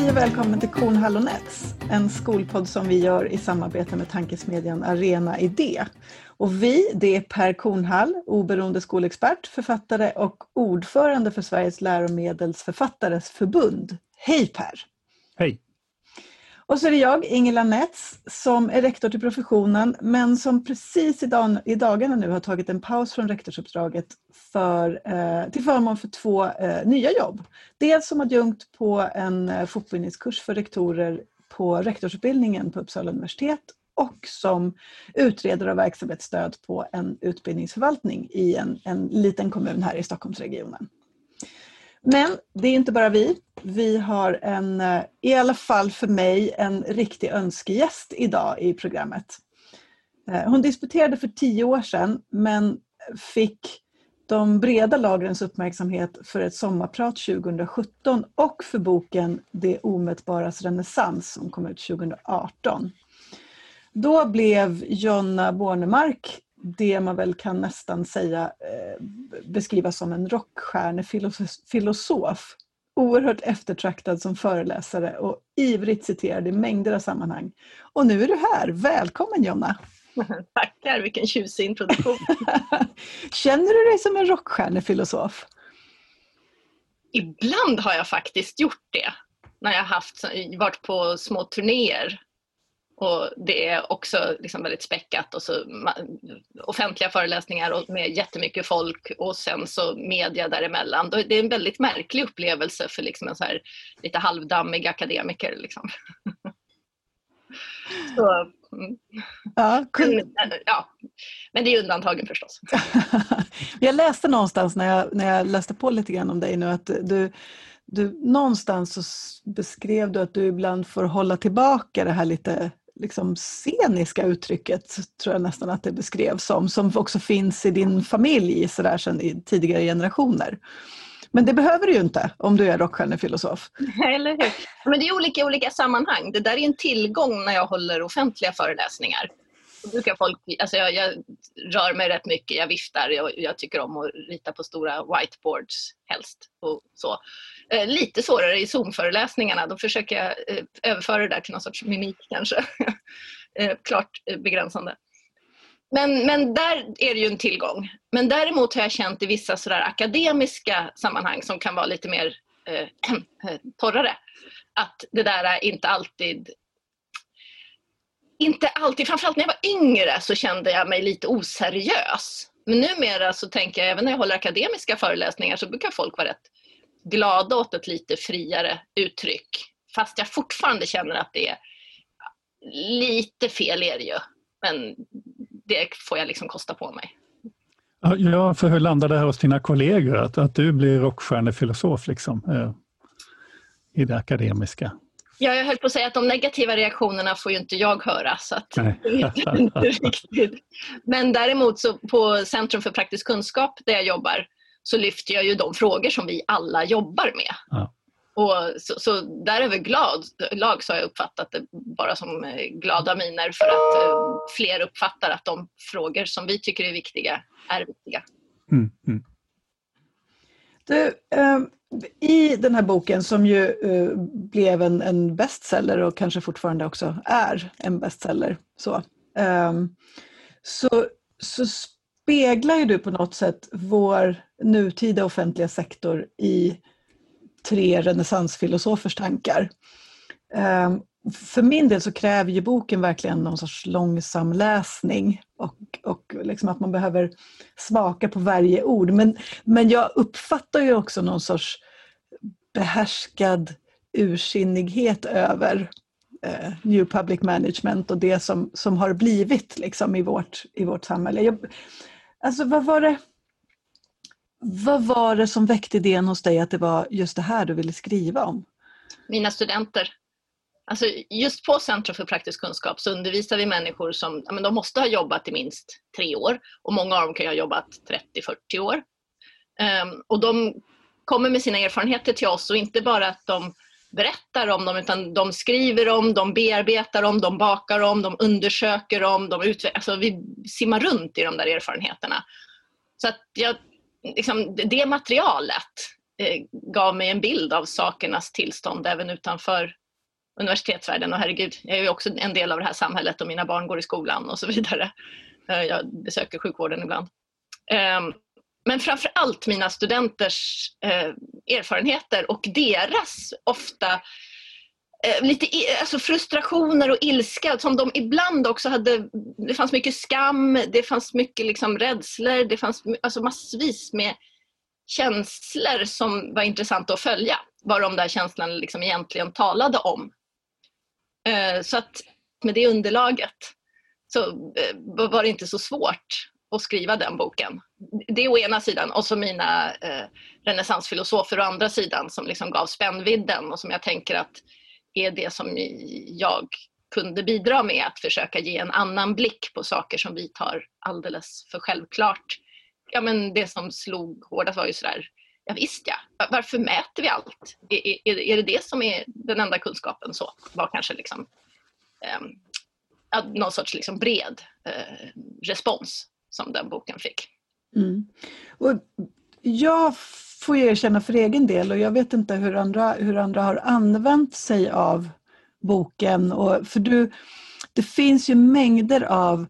Hej och välkommen till Kornhall och Nets, en skolpodd som vi gör i samarbete med tankesmedjan Arena Idé. Och vi, det är Per Kornhall, oberoende skolexpert, författare och ordförande för Sveriges läromedelsförfattares förbund. Hej Per! Hej! Och så är det jag, Ingela Nets, som är rektor till professionen men som precis i, dag, i dagarna nu har tagit en paus från rektorsuppdraget för, eh, till förmån för två eh, nya jobb. Dels som adjunkt på en eh, fortbildningskurs för rektorer på rektorsutbildningen på Uppsala universitet och som utredare av verksamhetsstöd på en utbildningsförvaltning i en, en liten kommun här i Stockholmsregionen. Men det är inte bara vi. Vi har en, eh, i alla fall för mig, en riktig önskegäst idag i programmet. Eh, hon disputerade för tio år sedan men fick de breda lagrens uppmärksamhet för ett sommarprat 2017 och för boken Det omätbaras renässans som kom ut 2018. Då blev Jonna Bornemark det man väl kan nästan säga eh, beskrivas som en rockstjärnefilosof. Oerhört eftertraktad som föreläsare och ivrigt citerad i mängder av sammanhang. Och nu är du här. Välkommen Jonna! Tackar, vilken tjusig introduktion. Känner du dig som en rockstjärnefilosof? Ibland har jag faktiskt gjort det. När jag haft, varit på små turnéer och det är också liksom väldigt späckat och så offentliga föreläsningar och med jättemycket folk och sen så media däremellan. Det är en väldigt märklig upplevelse för liksom en så här lite halvdammig akademiker. Liksom. så, mm. ja, men, ja, men det är undantagen förstås. jag läste någonstans när jag, när jag läste på lite grann om dig nu att du du, någonstans så beskrev du att du ibland får hålla tillbaka det här lite liksom sceniska uttrycket, tror jag nästan att det beskrevs som, som också finns i din familj så där sedan i tidigare generationer. Men det behöver du ju inte om du är rockstjärnefilosof. Eller hur? Men det är olika olika sammanhang. Det där är en tillgång när jag håller offentliga föreläsningar. Då brukar folk, alltså jag, jag, rör mig rätt mycket, jag viftar, jag, jag tycker om att rita på stora whiteboards helst. Och så. Eh, lite svårare i Zoom-föreläsningarna, då försöker jag eh, överföra det där till någon sorts mimik kanske. eh, klart eh, begränsande. Men, men där är det ju en tillgång. Men däremot har jag känt i vissa sådär akademiska sammanhang som kan vara lite mer eh, eh torrare, att det där inte alltid inte alltid, framförallt när jag var yngre så kände jag mig lite oseriös. Men numera så tänker jag, även när jag håller akademiska föreläsningar så brukar folk vara rätt glada åt ett lite friare uttryck. Fast jag fortfarande känner att det är lite fel är det ju. Men det får jag liksom kosta på mig. Ja, för hur landar det här hos dina kollegor? Att, att du blir rockstjärnefilosof liksom, eh, i det akademiska? Ja, jag höll på att säga att de negativa reaktionerna får ju inte jag höra. Så att inte riktigt. Men däremot så på Centrum för praktisk kunskap där jag jobbar så lyfter jag ju de frågor som vi alla jobbar med. Ja. Och så, så där överlag lag så har jag uppfattat det bara som eh, glada miner för att uh, fler uppfattar att de frågor som vi tycker är viktiga är viktiga. Mm, mm. Du, um i den här boken som ju uh, blev en, en, bestseller och kanske fortfarande också är en bestseller så, um, så, så speglar ju du på något sätt vår nutida offentliga sektor i tre renässansfilosofers tankar. Ehm, för min del så kräver ju boken verkligen någon sorts långsam läsning och, och liksom att man behöver smaka på varje ord. Men, men jag uppfattar ju också någon sorts behärskad ursinnighet över eh, New Public Management och det som, som har blivit liksom, i, vårt, i vårt samhälle. Jag, alltså vad var det vad var det som väckte idén hos dig att det var just det här du ville skriva om? Mina studenter. Alltså just på Centrum för praktisk kunskap så undervisar vi människor som ja men de måste ha jobbat i minst tre år och många av dem kan ha jobbat 30-40 år. Um, och de kommer med sina erfarenheter till oss och inte bara att de berättar om dem utan de skriver om, de bearbetar om, de bakar om, de undersöker om, de utvecklar, alltså vi simmar runt i de där erfarenheterna. Så att jag, liksom, det materialet eh, gav mig en bild av sakernas tillstånd även utanför universitetsvärlden. Och herregud, jag är ju också en del av det här samhället och mina barn går i skolan och så vidare. Eh, jag besöker sjukvården ibland. Ehm, men framför allt mina studenters eh, erfarenheter och deras ofta eh, lite alltså frustrationer och ilska som de ibland också hade. Det fanns mycket skam, det fanns mycket liksom rädslor, det fanns alltså massvis med känslor som var intressanta att följa. Vad de där känslorna liksom egentligen talade om. Eh, så att med det underlaget så eh, var det inte så svårt att skriva den boken. Det är å ena sidan och så mina eh, renässansfilosofer å andra sidan som liksom gav spännvidden och som jag tänker att är det som jag kunde bidra med att försöka ge en annan blick på saker som vi tar alldeles för självklart. Ja men det som slog hårdast var ju sådär, ja visst ja, varför mäter vi allt? Är, är, är det det som är den enda kunskapen? Så var kanske liksom eh, någon sorts liksom bred eh, respons som den boken fick. Mm. Och jag får erkänna för egen del och jag vet inte hur andra, hur andra har använt sig av boken. Och, för du, det finns ju mängder av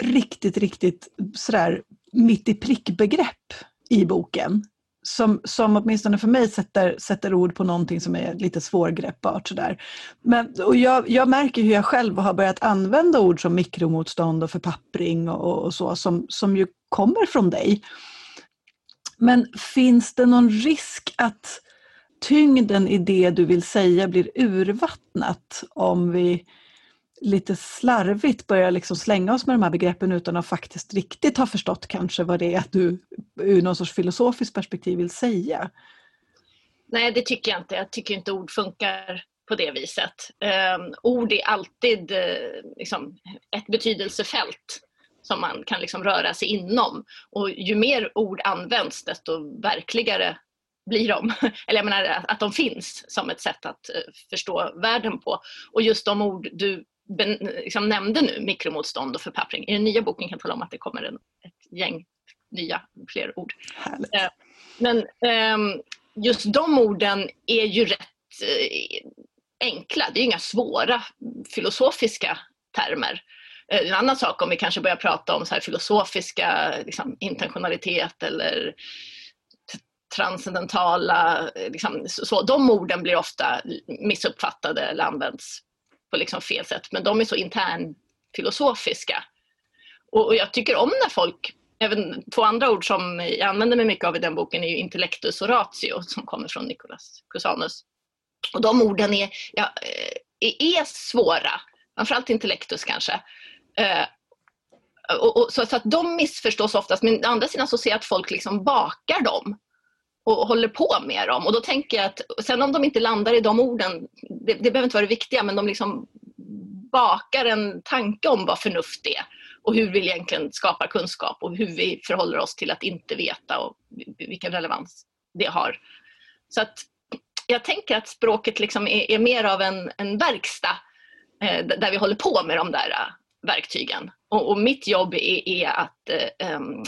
riktigt, riktigt sådär mitt i prick-begrepp i boken som, som åtminstone för mig sätter, sätter ord på någonting som är lite svårgreppbart. Sådär. Men, och jag, jag märker hur jag själv har börjat använda ord som mikromotstånd och förpappring och, och så som, som ju kommer från dig. Men finns det någon risk att tyngden i det du vill säga blir urvattnat om vi lite slarvigt börjar liksom slänga oss med de här begreppen utan att faktiskt riktigt ha förstått kanske vad det är att du ur någon sorts filosofiskt perspektiv vill säga? Nej, det tycker jag inte. Jag tycker inte ord funkar på det viset. Um, ord är alltid uh, liksom, ett betydelsefält som man kan liksom röra sig inom. Och ju mer ord används desto verkligare blir de. Eller jag menar att de finns som ett sätt att uh, förstå världen på. Och just de ord du ben, liksom nämnde nu, mikromotstånd och förpappring. I den nya boken kan jag tala om att det kommer en, ett gäng nya, fler ord. Eh, men eh, just de orden är ju rätt eh, enkla. Det är inga svåra filosofiska termer. Eh, en annan sak om vi kanske börjar prata om så filosofiska liksom, intentionalitet eller transcendentala, liksom, så, de orden blir ofta missuppfattade eller används på liksom fel sätt. Men de är så internfilosofiska. Och, och jag tycker om när folk Även två andra ord som jag använder mig mycket av i den boken är ju intellectus och ratio som kommer från Nicolas Cusanus. Och de orden är, ja, eh, är, är svåra, framförallt intellectus kanske. Eh, och, och, så, så, att de missförstås oftast, men å andra sidan så ser jag att folk liksom bakar dem och håller på med dem. Och då tänker jag att sen om de inte landar i de orden, det, det behöver inte vara det viktiga, men de liksom bakar en tanke om vad förnuft är och hur vi egentligen skapar kunskap och hur vi förhåller oss till att inte veta och vilken relevans det har. Så att jag tänker att språket liksom är, är mer av en, en verkstad eh, där vi håller på med de där eh, verktygen. Och, och, mitt jobb är, är att eh, um,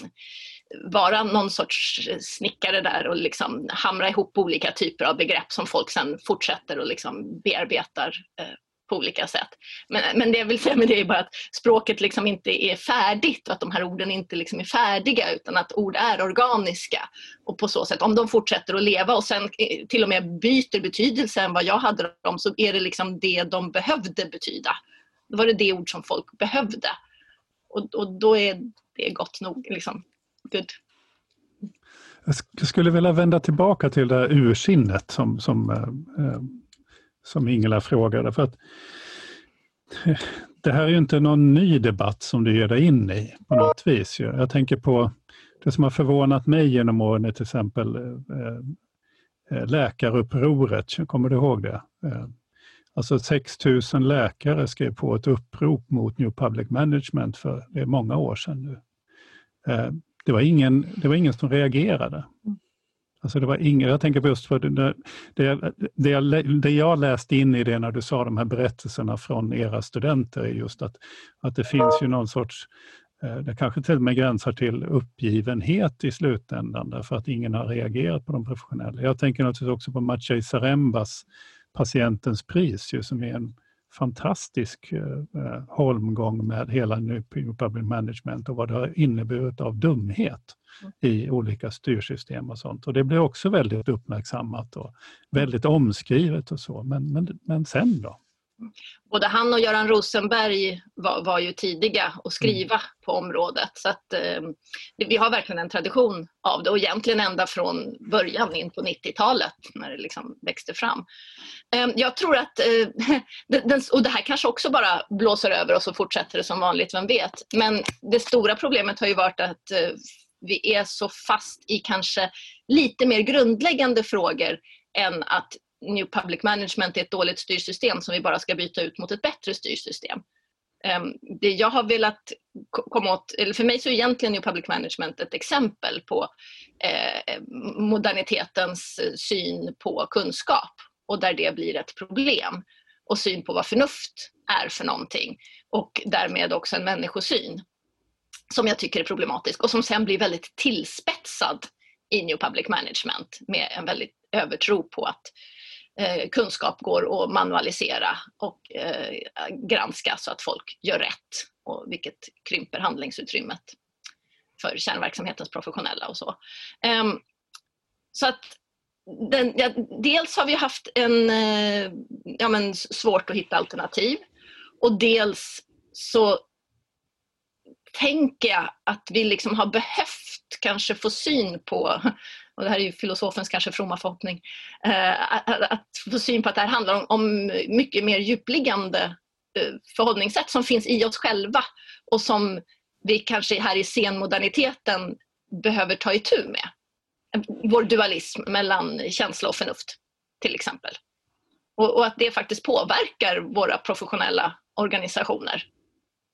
vara någon sorts snickare där och liksom hamra ihop olika typer av begrepp som folk sen fortsätter och liksom bearbetar eh, på olika sätt. Men, men det jag vill säga med det är bara att språket liksom inte är färdigt och att de här orden inte liksom är färdiga utan att ord är organiska. Och på så sätt, om de fortsätter att leva och sen eh, till och med byter betydelse än vad jag hade dem så är det liksom det de behövde betyda. Då var det det ord som folk behövde. Och, och då är det gott nog. Liksom. Good. Jag skulle vilja vända tillbaka till det här ursinnet som, som, eh, eh, som Ingela frågade. För att, det här är ju inte någon ny debatt som du ger dig in i på något vis. Jag tänker på det som har förvånat mig genom åren är till exempel eh, eh, läkarupproret. Kommer du ihåg det? Alltså 6 000 läkare skrev på ett upprop mot New Public Management för det är många år sedan nu det var ingen, det var ingen som reagerade. Alltså det var ingen, jag tänker just för det, det, det, jag, det jag läste in i det när du sa de här berättelserna från era studenter är just att, att det finns ju någon sorts eh, det kanske till och med gränsar till uppgivenhet i slutändan därför att ingen har reagerat på de professionella. Jag tänker naturligtvis också på Maciej Zarembas Patientens pris ju, som är en fantastisk eh, eh holmgång med hela New Public Management och vad det har inneburit av dumhet mm. i olika styrsystem och sånt. Och det blir också väldigt uppmärksammat och väldigt omskrivet och så. Men, men, men sen då? Både han och Göran Rosenberg var, var ju tidiga att skriva mm. på området. Så att, eh, vi har verkligen en tradition av det och egentligen ända från början in på 90-talet när det liksom växte fram. Eh, jag tror att, eh, den, och det här kanske också bara blåser över och så fortsätter det som vanligt, vem vet. Men det stora problemet har ju varit att eh, vi är så fast i kanske lite mer grundläggande frågor än att New Public Management är ett dåligt styrsystem som vi bara ska byta ut mot ett bättre styrsystem. Ehm, det jag har velat komma åt, eller för mig så är egentligen New Public Management ett exempel på eh, modernitetens eh, syn på kunskap och där det blir ett problem och syn på vad förnuft är för någonting och därmed också en människosyn som jag tycker är problematisk och som sen blir väldigt tillspetsad i New Public Management med en väldigt övertro på att eh, kunskap går att manualisera och eh, granska så att folk gör rätt, och vilket krymper handlingsutrymmet för kärnverksamhetens professionella och så. Um, så att den, ja, dels har vi haft en, eh, ja, men svårt att hitta alternativ och dels så tänker jag att vi liksom har behövt kanske få syn på och det här är ju filosofens kanske fromma förhoppning, eh, att, få syn på att det här handlar om, om mycket mer djupliggande eh, förhållningssätt som finns i oss själva och som vi kanske här i senmoderniteten behöver ta itu med. Vår dualism mellan känsla och förnuft till exempel. Och, och att det faktiskt påverkar våra professionella organisationer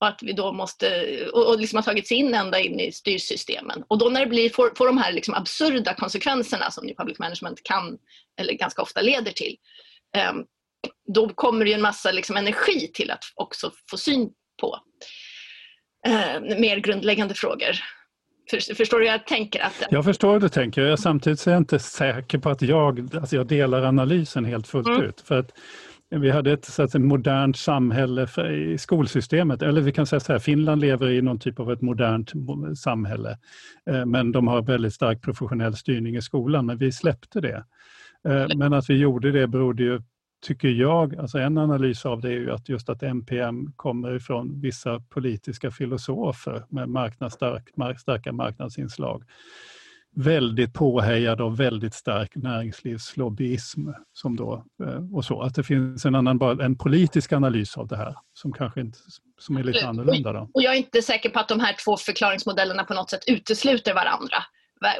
och att vi då måste, och, liksom har tagits in ända in i styrsystemen. Och då när det blir, får, får de här liksom absurda konsekvenserna som New Public Management kan, eller ganska ofta leder till, eh, då kommer det en massa liksom energi till att också få syn på eh, mer grundläggande frågor. Förstår du hur jag tänker? Att... Jag förstår hur du tänker. Jag, samtidigt är jag inte säker på att jag, alltså jag delar analysen helt fullt mm. ut. För att vi hade ett, så att, ett modernt samhälle för, i skolsystemet. Eller vi kan säga så här, Finland lever i någon typ av ett modernt samhälle. Eh, men de har väldigt stark professionell styrning i skolan, men vi släppte det. Eh, men att vi gjorde det berodde ju, tycker jag, alltså en analys av det är ju att just att NPM kommer ifrån vissa politiska filosofer med marknadsstark, starka marknadsinslag väldigt påhejad av väldigt stark näringslivslobbyism. Som då, eh, och så. Att det finns en annan en politisk analys av det här som kanske inte som är lite annorlunda. Då. Och jag är inte säker på att de här två förklaringsmodellerna på något sätt utesluter varandra.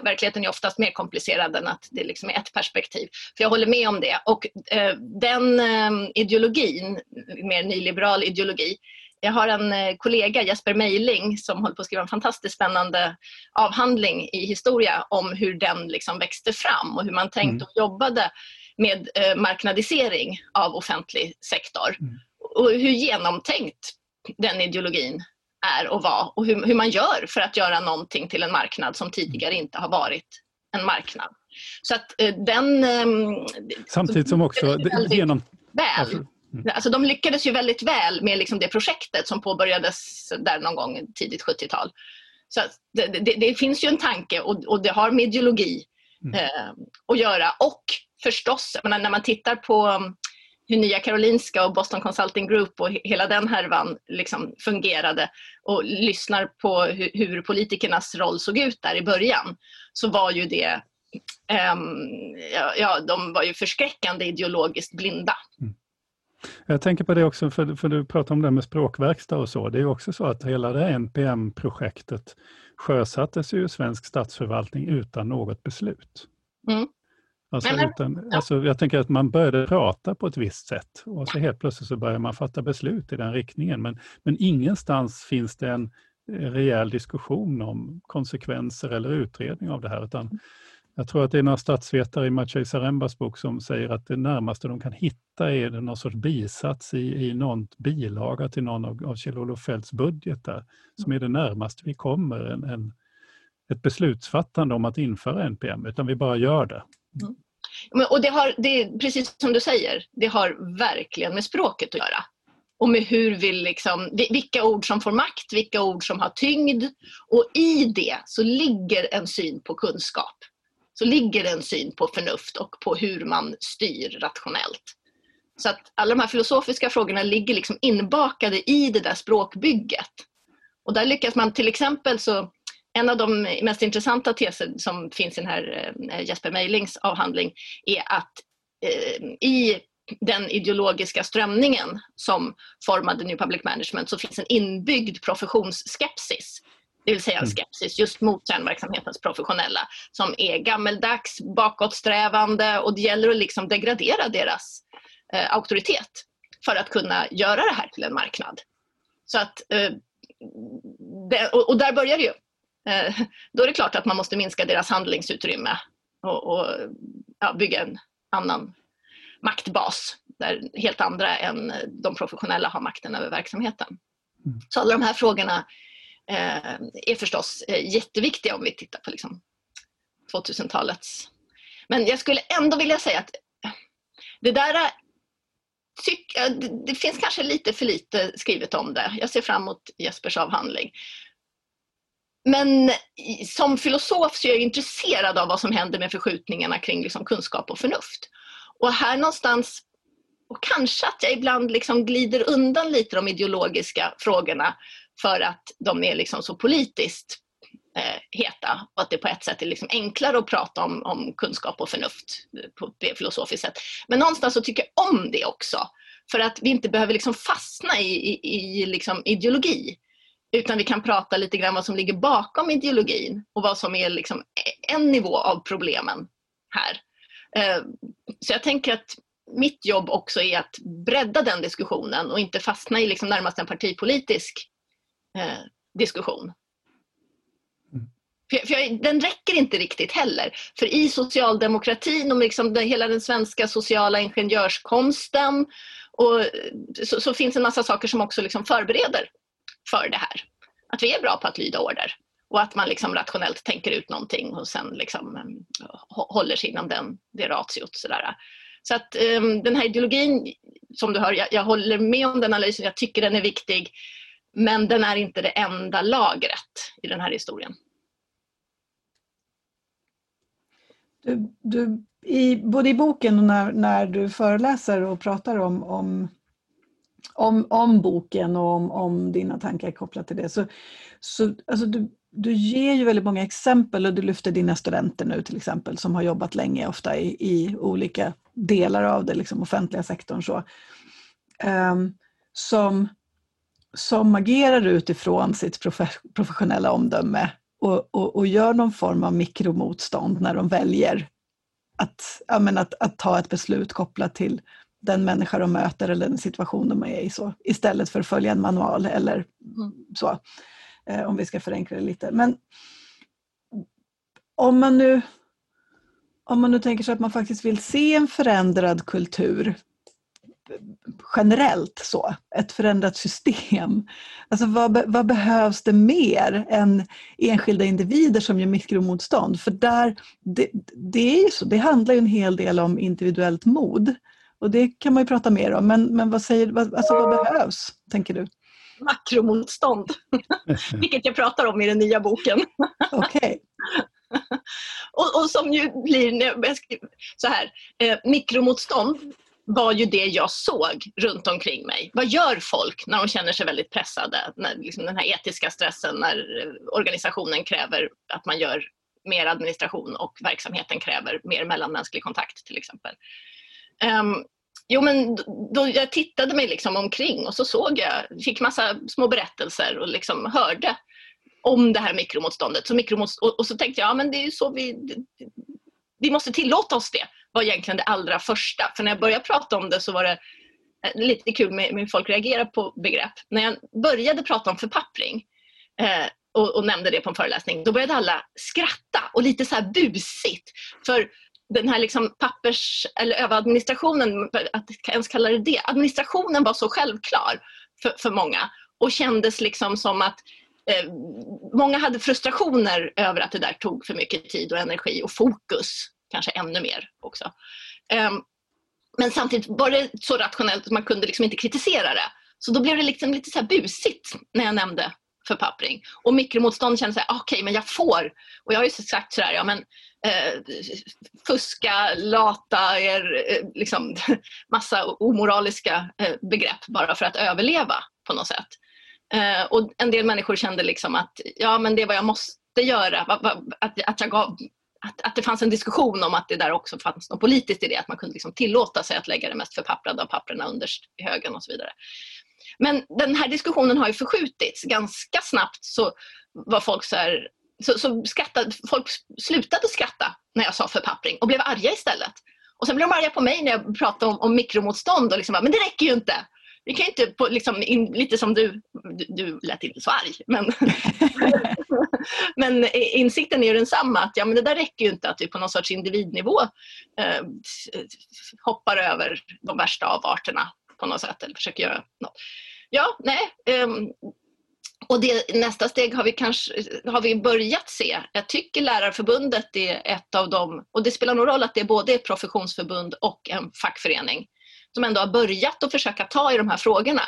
Verkligheten är oftast mer komplicerad än att det liksom är ett perspektiv. För Jag håller med om det. Och eh, Den eh, ideologin, mer nyliberal ideologi, jag har en eh, kollega, Jesper Mejling, som håller på att skriva en fantastiskt spännande avhandling i historia om hur den liksom växte fram och hur man tänkte mm. och jobbade med eh, marknadisering av offentlig sektor. Mm. Och hur genomtänkt den ideologin är och var och hur, hur, man gör för att göra någonting till en marknad som tidigare inte har varit en marknad. Så att eh, den... Eh, Samtidigt som också... Genom, väl. Mm. Alltså de lyckades ju väldigt väl med liksom det projektet som påbörjades där någon gång tidigt 70-tal. Så det, det, det, finns ju en tanke och, och det har med ideologi mm. eh, att göra. Och förstås, när man tittar på um, hur Nya Karolinska och Boston Consulting Group och hela den härvan liksom fungerade och lyssnar på hur, hur politikernas roll såg ut där i början så var ju det ja, ja, de var ju förskräckande ideologiskt blinda. Mm. Jag tänker på det också, för, för du pratar om det med språkverkstad och så. Det är också så att hela det NPM-projektet sjösattes ju i svensk statsförvaltning utan något beslut. Mm. Alltså, utan, ja. alltså, jag tänker att man började prata på ett visst sätt och så helt plötsligt så börjar man fatta beslut i den riktningen. Men, men ingenstans finns det en rejäl diskussion om konsekvenser eller utredning av det här. Utan jag tror att det är några statsvetare i Maciej Zarembas bok som säger att det närmaste de kan hitta är någon sorts bisats i, i någon bilaga till någon av, av Kjell-Olof Feldts budgetar, som är det närmaste vi kommer en, en, ett beslutsfattande om att införa NPM, utan vi bara gör det. Mm. Och det har, det är precis som du säger, det har verkligen med språket att göra. Och med hur vi liksom, vilka ord som får makt, vilka ord som har tyngd. Och i det så ligger en syn på kunskap så ligger det en syn på förnuft och på hur man styr rationellt. Så att alla de här filosofiska frågorna ligger liksom inbakade i det där språkbygget. Och där lyckas man till exempel så en av de mest intressanta teser som finns i den här eh, Jesper Mejlings avhandling är att eh, i den ideologiska strömningen som formade New Public Management så finns en inbyggd professionsskepsis det vill säga en mm. skepsis just mot kärnverksamhetens professionella som är gammeldags, bakåtsträvande och det gäller att liksom degradera deras eh, auktoritet för att kunna göra det här till en marknad. Så att, eh, det, och, och, där börjar det ju. Eh, då är det klart att man måste minska deras handlingsutrymme och, och ja, bygga en annan maktbas där helt andra än de professionella har makten över verksamheten. Mm. Så alla de här frågorna Eh, är förstås eh, jätteviktiga om vi tittar på liksom 2000-talets... Men jag skulle ändå vilja säga att det där eh, tyck, eh, det finns kanske lite för lite skrivet om det. Jag ser fram emot Jespers avhandling. Men som filosof så är jag intresserad av vad som händer med förskjutningarna kring liksom kunskap och förnuft. Och här någonstans, och kanske att jag ibland liksom glider undan lite de ideologiska frågorna för att de är liksom så politiskt eh, heta och att det på ett sätt är liksom enklare att prata om, om kunskap och förnuft eh, på ett filosofiskt sätt. Men någonstans så tycker jag om det också för att vi inte behöver liksom fastna i, i, i liksom ideologi utan vi kan prata lite grann vad som ligger bakom ideologin och vad som är liksom en nivå av problemen här. Eh, så jag tänker att mitt jobb också är att bredda den diskussionen och inte fastna i liksom närmast en partipolitisk eh, diskussion. Mm. För, för jag, den räcker inte riktigt heller. För i socialdemokratin och liksom den, hela den svenska sociala ingenjörskonsten och, så, så, finns en massa saker som också liksom förbereder för det här. Att vi är bra på att lyda order och att man liksom rationellt tänker ut någonting och sen liksom, um, håller sig inom den, det ratiot. Sådär. Så att um, den här ideologin, som du hör, jag, jag håller med om den analysen, jag tycker den är viktig. Men den är inte det enda lagret i den här historien. Du, du, i, både i boken och när, när du föreläser och pratar om, om, om, om boken och om, om dina tankar kopplat till det så, så alltså du, du ger ju väldigt många exempel och du lyfter dina studenter nu till exempel som har jobbat länge ofta i, i olika delar av det liksom offentliga sektorn. Så, um, som som agerar utifrån sitt professionella omdöme och, och, och, gör någon form av mikromotstånd när de väljer att, ja, men att, att ta ett beslut kopplat till den människa de möter eller den situation de är i så, istället för att följa en manual eller mm. så. Eh, om vi ska förenkla det lite. Men om man nu om man nu tänker sig att man faktiskt vill se en förändrad kultur generellt så, ett förändrat system. Alltså vad, vad, behövs det mer än enskilda individer som gör mikromotstånd? För där, det, det är ju så, det handlar ju en hel del om individuellt mod. Och det kan man ju prata mer om, men, men vad, säger, vad, alltså vad behövs, tänker du? Makromotstånd, vilket jag pratar om i den nya boken. Okej. Okay. och, och, som ju blir, så här, eh, mikromotstånd var ju det jag såg runt omkring mig. Vad gör folk när de känner sig väldigt pressade? När liksom den här etiska stressen, när eh, organisationen kräver att man gör mer administration och verksamheten kräver mer mellanmänsklig kontakt till exempel. Um, jo men då jag tittade mig liksom omkring och så såg jag, fick massa små berättelser och liksom hörde om det här mikromotståndet. Så mikromotst och, och, så tänkte jag, ja men det är ju så vi, vi måste tillåta oss det var egentligen det allra första. För när jag började prata om det så var det eh, lite kul med, hur folk reagerar på begrepp. När jag började prata om förpappring, eh, och, och, nämnde det på en föreläsning, då började alla skratta och lite så här busigt. För den här liksom pappers eller överadministrationen, att ens kalla det det, administrationen var så självklar för, för många och kändes liksom som att eh, många hade frustrationer över att det där tog för mycket tid och energi och fokus, kanske ännu mer också. Ehm, men samtidigt var det så rationellt att man kunde liksom inte kritisera det. Så då blev det liksom lite så här busigt när jag nämnde förpappring. Och mikromotstånd kände sig, ah, okej okay, men jag får. Och jag har ju sagt sådär, ja men eh, fuska, lata, er, eh, liksom massa omoraliska eh, begrepp bara för att överleva på något sätt. Eh, och en del människor kände liksom att, ja men det är vad jag måste göra. Att, att, jag gav, att, att det fanns en diskussion om att det där också fanns något politiskt i det, att man kunde liksom tillåta sig att lägga det mest förpapprade av papperna underst i högen och så vidare. Men den här diskussionen har ju förskjutits. Ganska snabbt så var folk så här, så, så skrattade, folk slutade skratta när jag sa förpappring och blev arga istället. Och sen blev de arga på mig när jag pratade om, om mikromotstånd och liksom men det räcker ju inte. Vi kan ju inte, på, liksom, in, lite som du, du, du lät inte så arg, men, men insikten är ju densamma att ja, men det där räcker ju inte att vi på någon sorts individnivå eh, hoppar över de värsta avarterna på något sätt eller försöker göra något. Ja, nej. Um, och det, nästa steg har vi kanske har vi börjat se. Jag tycker Lärarförbundet är ett av dem, och det spelar nog roll att det är både ett professionsförbund och en fackförening som ändå har börjat att försöka ta i de här frågorna.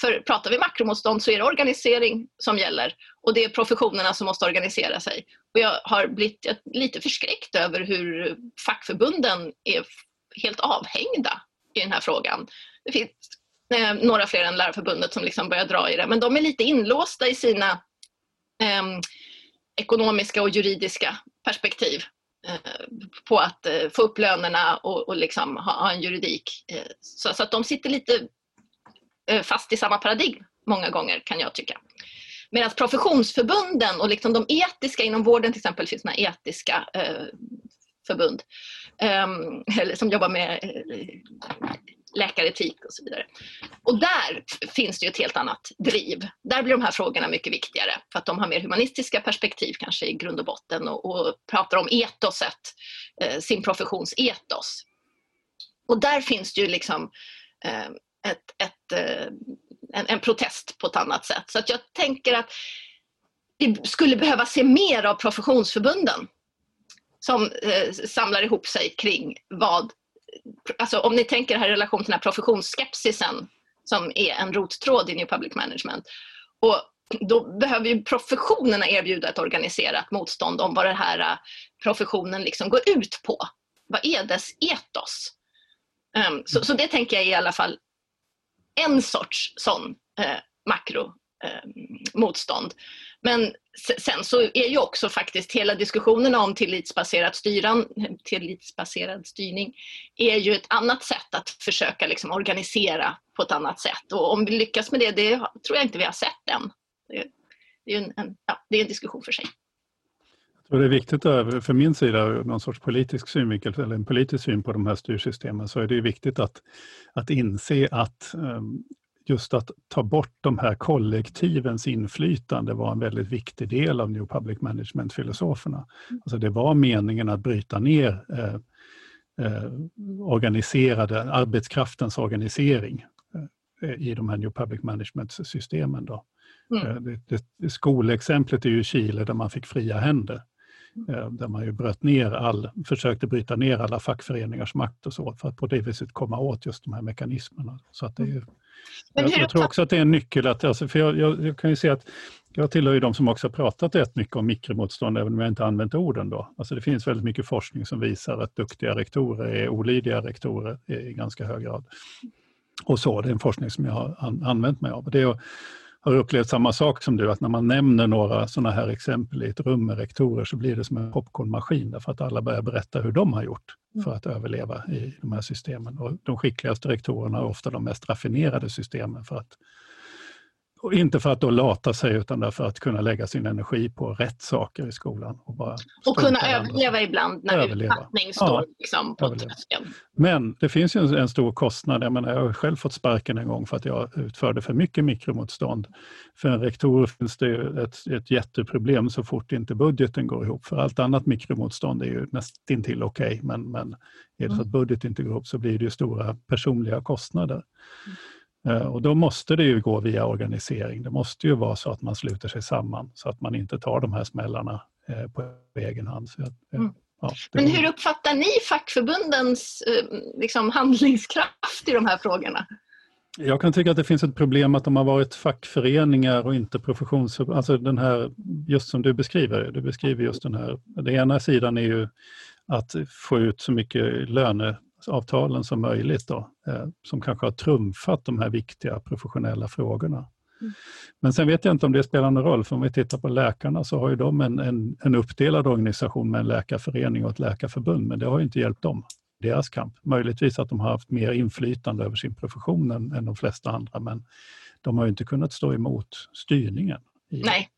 För pratar vi makromotstånd så är det organisering som gäller och det är professionerna som måste organisera sig. Och jag har blivit lite förskräckt över hur fackförbunden är helt avhängda i den här frågan. Det finns eh, några fler än Lärarförbundet som liksom börjar dra i det, men de är lite inlåsta i sina eh, ekonomiska och juridiska perspektiv Eh, på att eh, få upp lönerna och, och liksom ha, ha, en juridik. Eh, så, så, att de sitter lite fast i samma paradigm många gånger kan jag tycka. Medan professionsförbunden och liksom de etiska inom vården till exempel finns några etiska förbund ehm, som jobbar med läkaretik typ, och så vidare. Och där finns det ju ett helt annat driv. Där blir de här frågorna mycket viktigare för att de har mer humanistiska perspektiv kanske i grund och botten och, och pratar om etoset, eh, sin professions etos. Och där finns det ju liksom eh, ett, ett, eh, en, en, protest på ett annat sätt. Så att jag tänker att vi skulle behöva se mer av professionsförbunden som eh, samlar ihop sig kring vad alltså om ni tänker här i relation till den här professionsskepsisen som är en rottråd i New Public Management. Och då behöver ju professionerna erbjuda ett organiserat motstånd om vad den här äh, professionen liksom går ut på. Vad är dess etos? Um, så, så, det tänker jag är i alla fall en sorts sån äh, eh, makromotstånd. Ehm, eh, men sen så är ju också faktiskt hela diskussionen om tillitsbaserad, styran, tillitsbaserad styrning är ju ett annat sätt att försöka liksom organisera på ett annat sätt. Och om vi lyckas med det, det tror jag inte vi har sett än. Det är en, en, ja, det är en diskussion för sig. Och det är viktigt för min sida, någon sorts politisk synvinkel eller en politisk syn på de här styrsystemen, så är det viktigt att, att inse att um, just att ta bort de här kollektivens inflytande var en väldigt viktig del av New Public Management-filosoferna. Mm. Alltså det var meningen att bryta ner eh, eh, organiserade, arbetskraftens organisering eh, i de här New Public Management-systemen. Mm. Eh, det, det, det skolexemplet är ju Chile där man fick fria händer. Mm. Eh, där man ju bröt ner all, försökte bryta ner alla fackföreningars makt och så för att på det viset komma åt just de här mekanismerna. Så att det är jag, jag, tror också att det är en nyckel att, alltså, för jag, jag, jag, kan ju se att jag tillhör ju de som också har pratat rätt mycket om mikromotstånd, även om jag inte använt orden då. Alltså det finns väldigt mycket forskning som visar att duktiga rektorer är olydiga rektorer i ganska hög grad. Och så, det är en forskning som jag har an, använt mig av. Det är, har upplevt samma sak som du, att när man nämner några sådana här exempel i ett rum med rektorer så blir det som en popcornmaskin därför att alla börjar berätta hur de har gjort för mm. att överleva i de här systemen. Och de skickligaste rektorerna har ofta de mest raffinerade systemen för att Och inte för att då lata sig utan därför att kunna lägga sin energi på rätt saker i skolan. Och, bara och kunna överleva ibland när överleva. utmattning står ja, liksom på tröskeln. Men det finns ju en, stor kostnad. Jag, menar, jag har själv fått sparken en gång för att jag utförde för mycket mikromotstånd. För en rektor finns det ett, ett jätteproblem så fort inte budgeten går ihop. För allt annat mikromotstånd är ju nästintill okej, okay, men, men är det så att mm. budgeten inte går ihop så blir det ju stora personliga kostnader. Eh, och då måste det ju gå via organisering. Det måste ju vara så att man sluter sig samman så att man inte tar de här smällarna eh, på egen hand. Eh, mm. Ja, Men hur uppfattar ni fackförbundens liksom, handlingskraft i de här frågorna? Jag kan tycka att det finns ett problem att de har varit fackföreningar och inte professionsförbund. Alltså den här, just som du beskriver, du beskriver just den här, den ena sidan är ju att få ut så mycket löne avtalen som möjligt då, eh, som kanske har trumfat de här viktiga professionella frågorna. Mm. Men sen vet jag inte om det spelar någon roll, för om vi tittar på läkarna så har ju de en, en, en uppdelad organisation med en läkarförening och ett läkarförbund, men det har ju inte hjälpt dem, deras kamp. Möjligtvis att de har haft mer inflytande över sin profession än, än de flesta andra, men de har ju inte kunnat stå emot styrningen. Nej,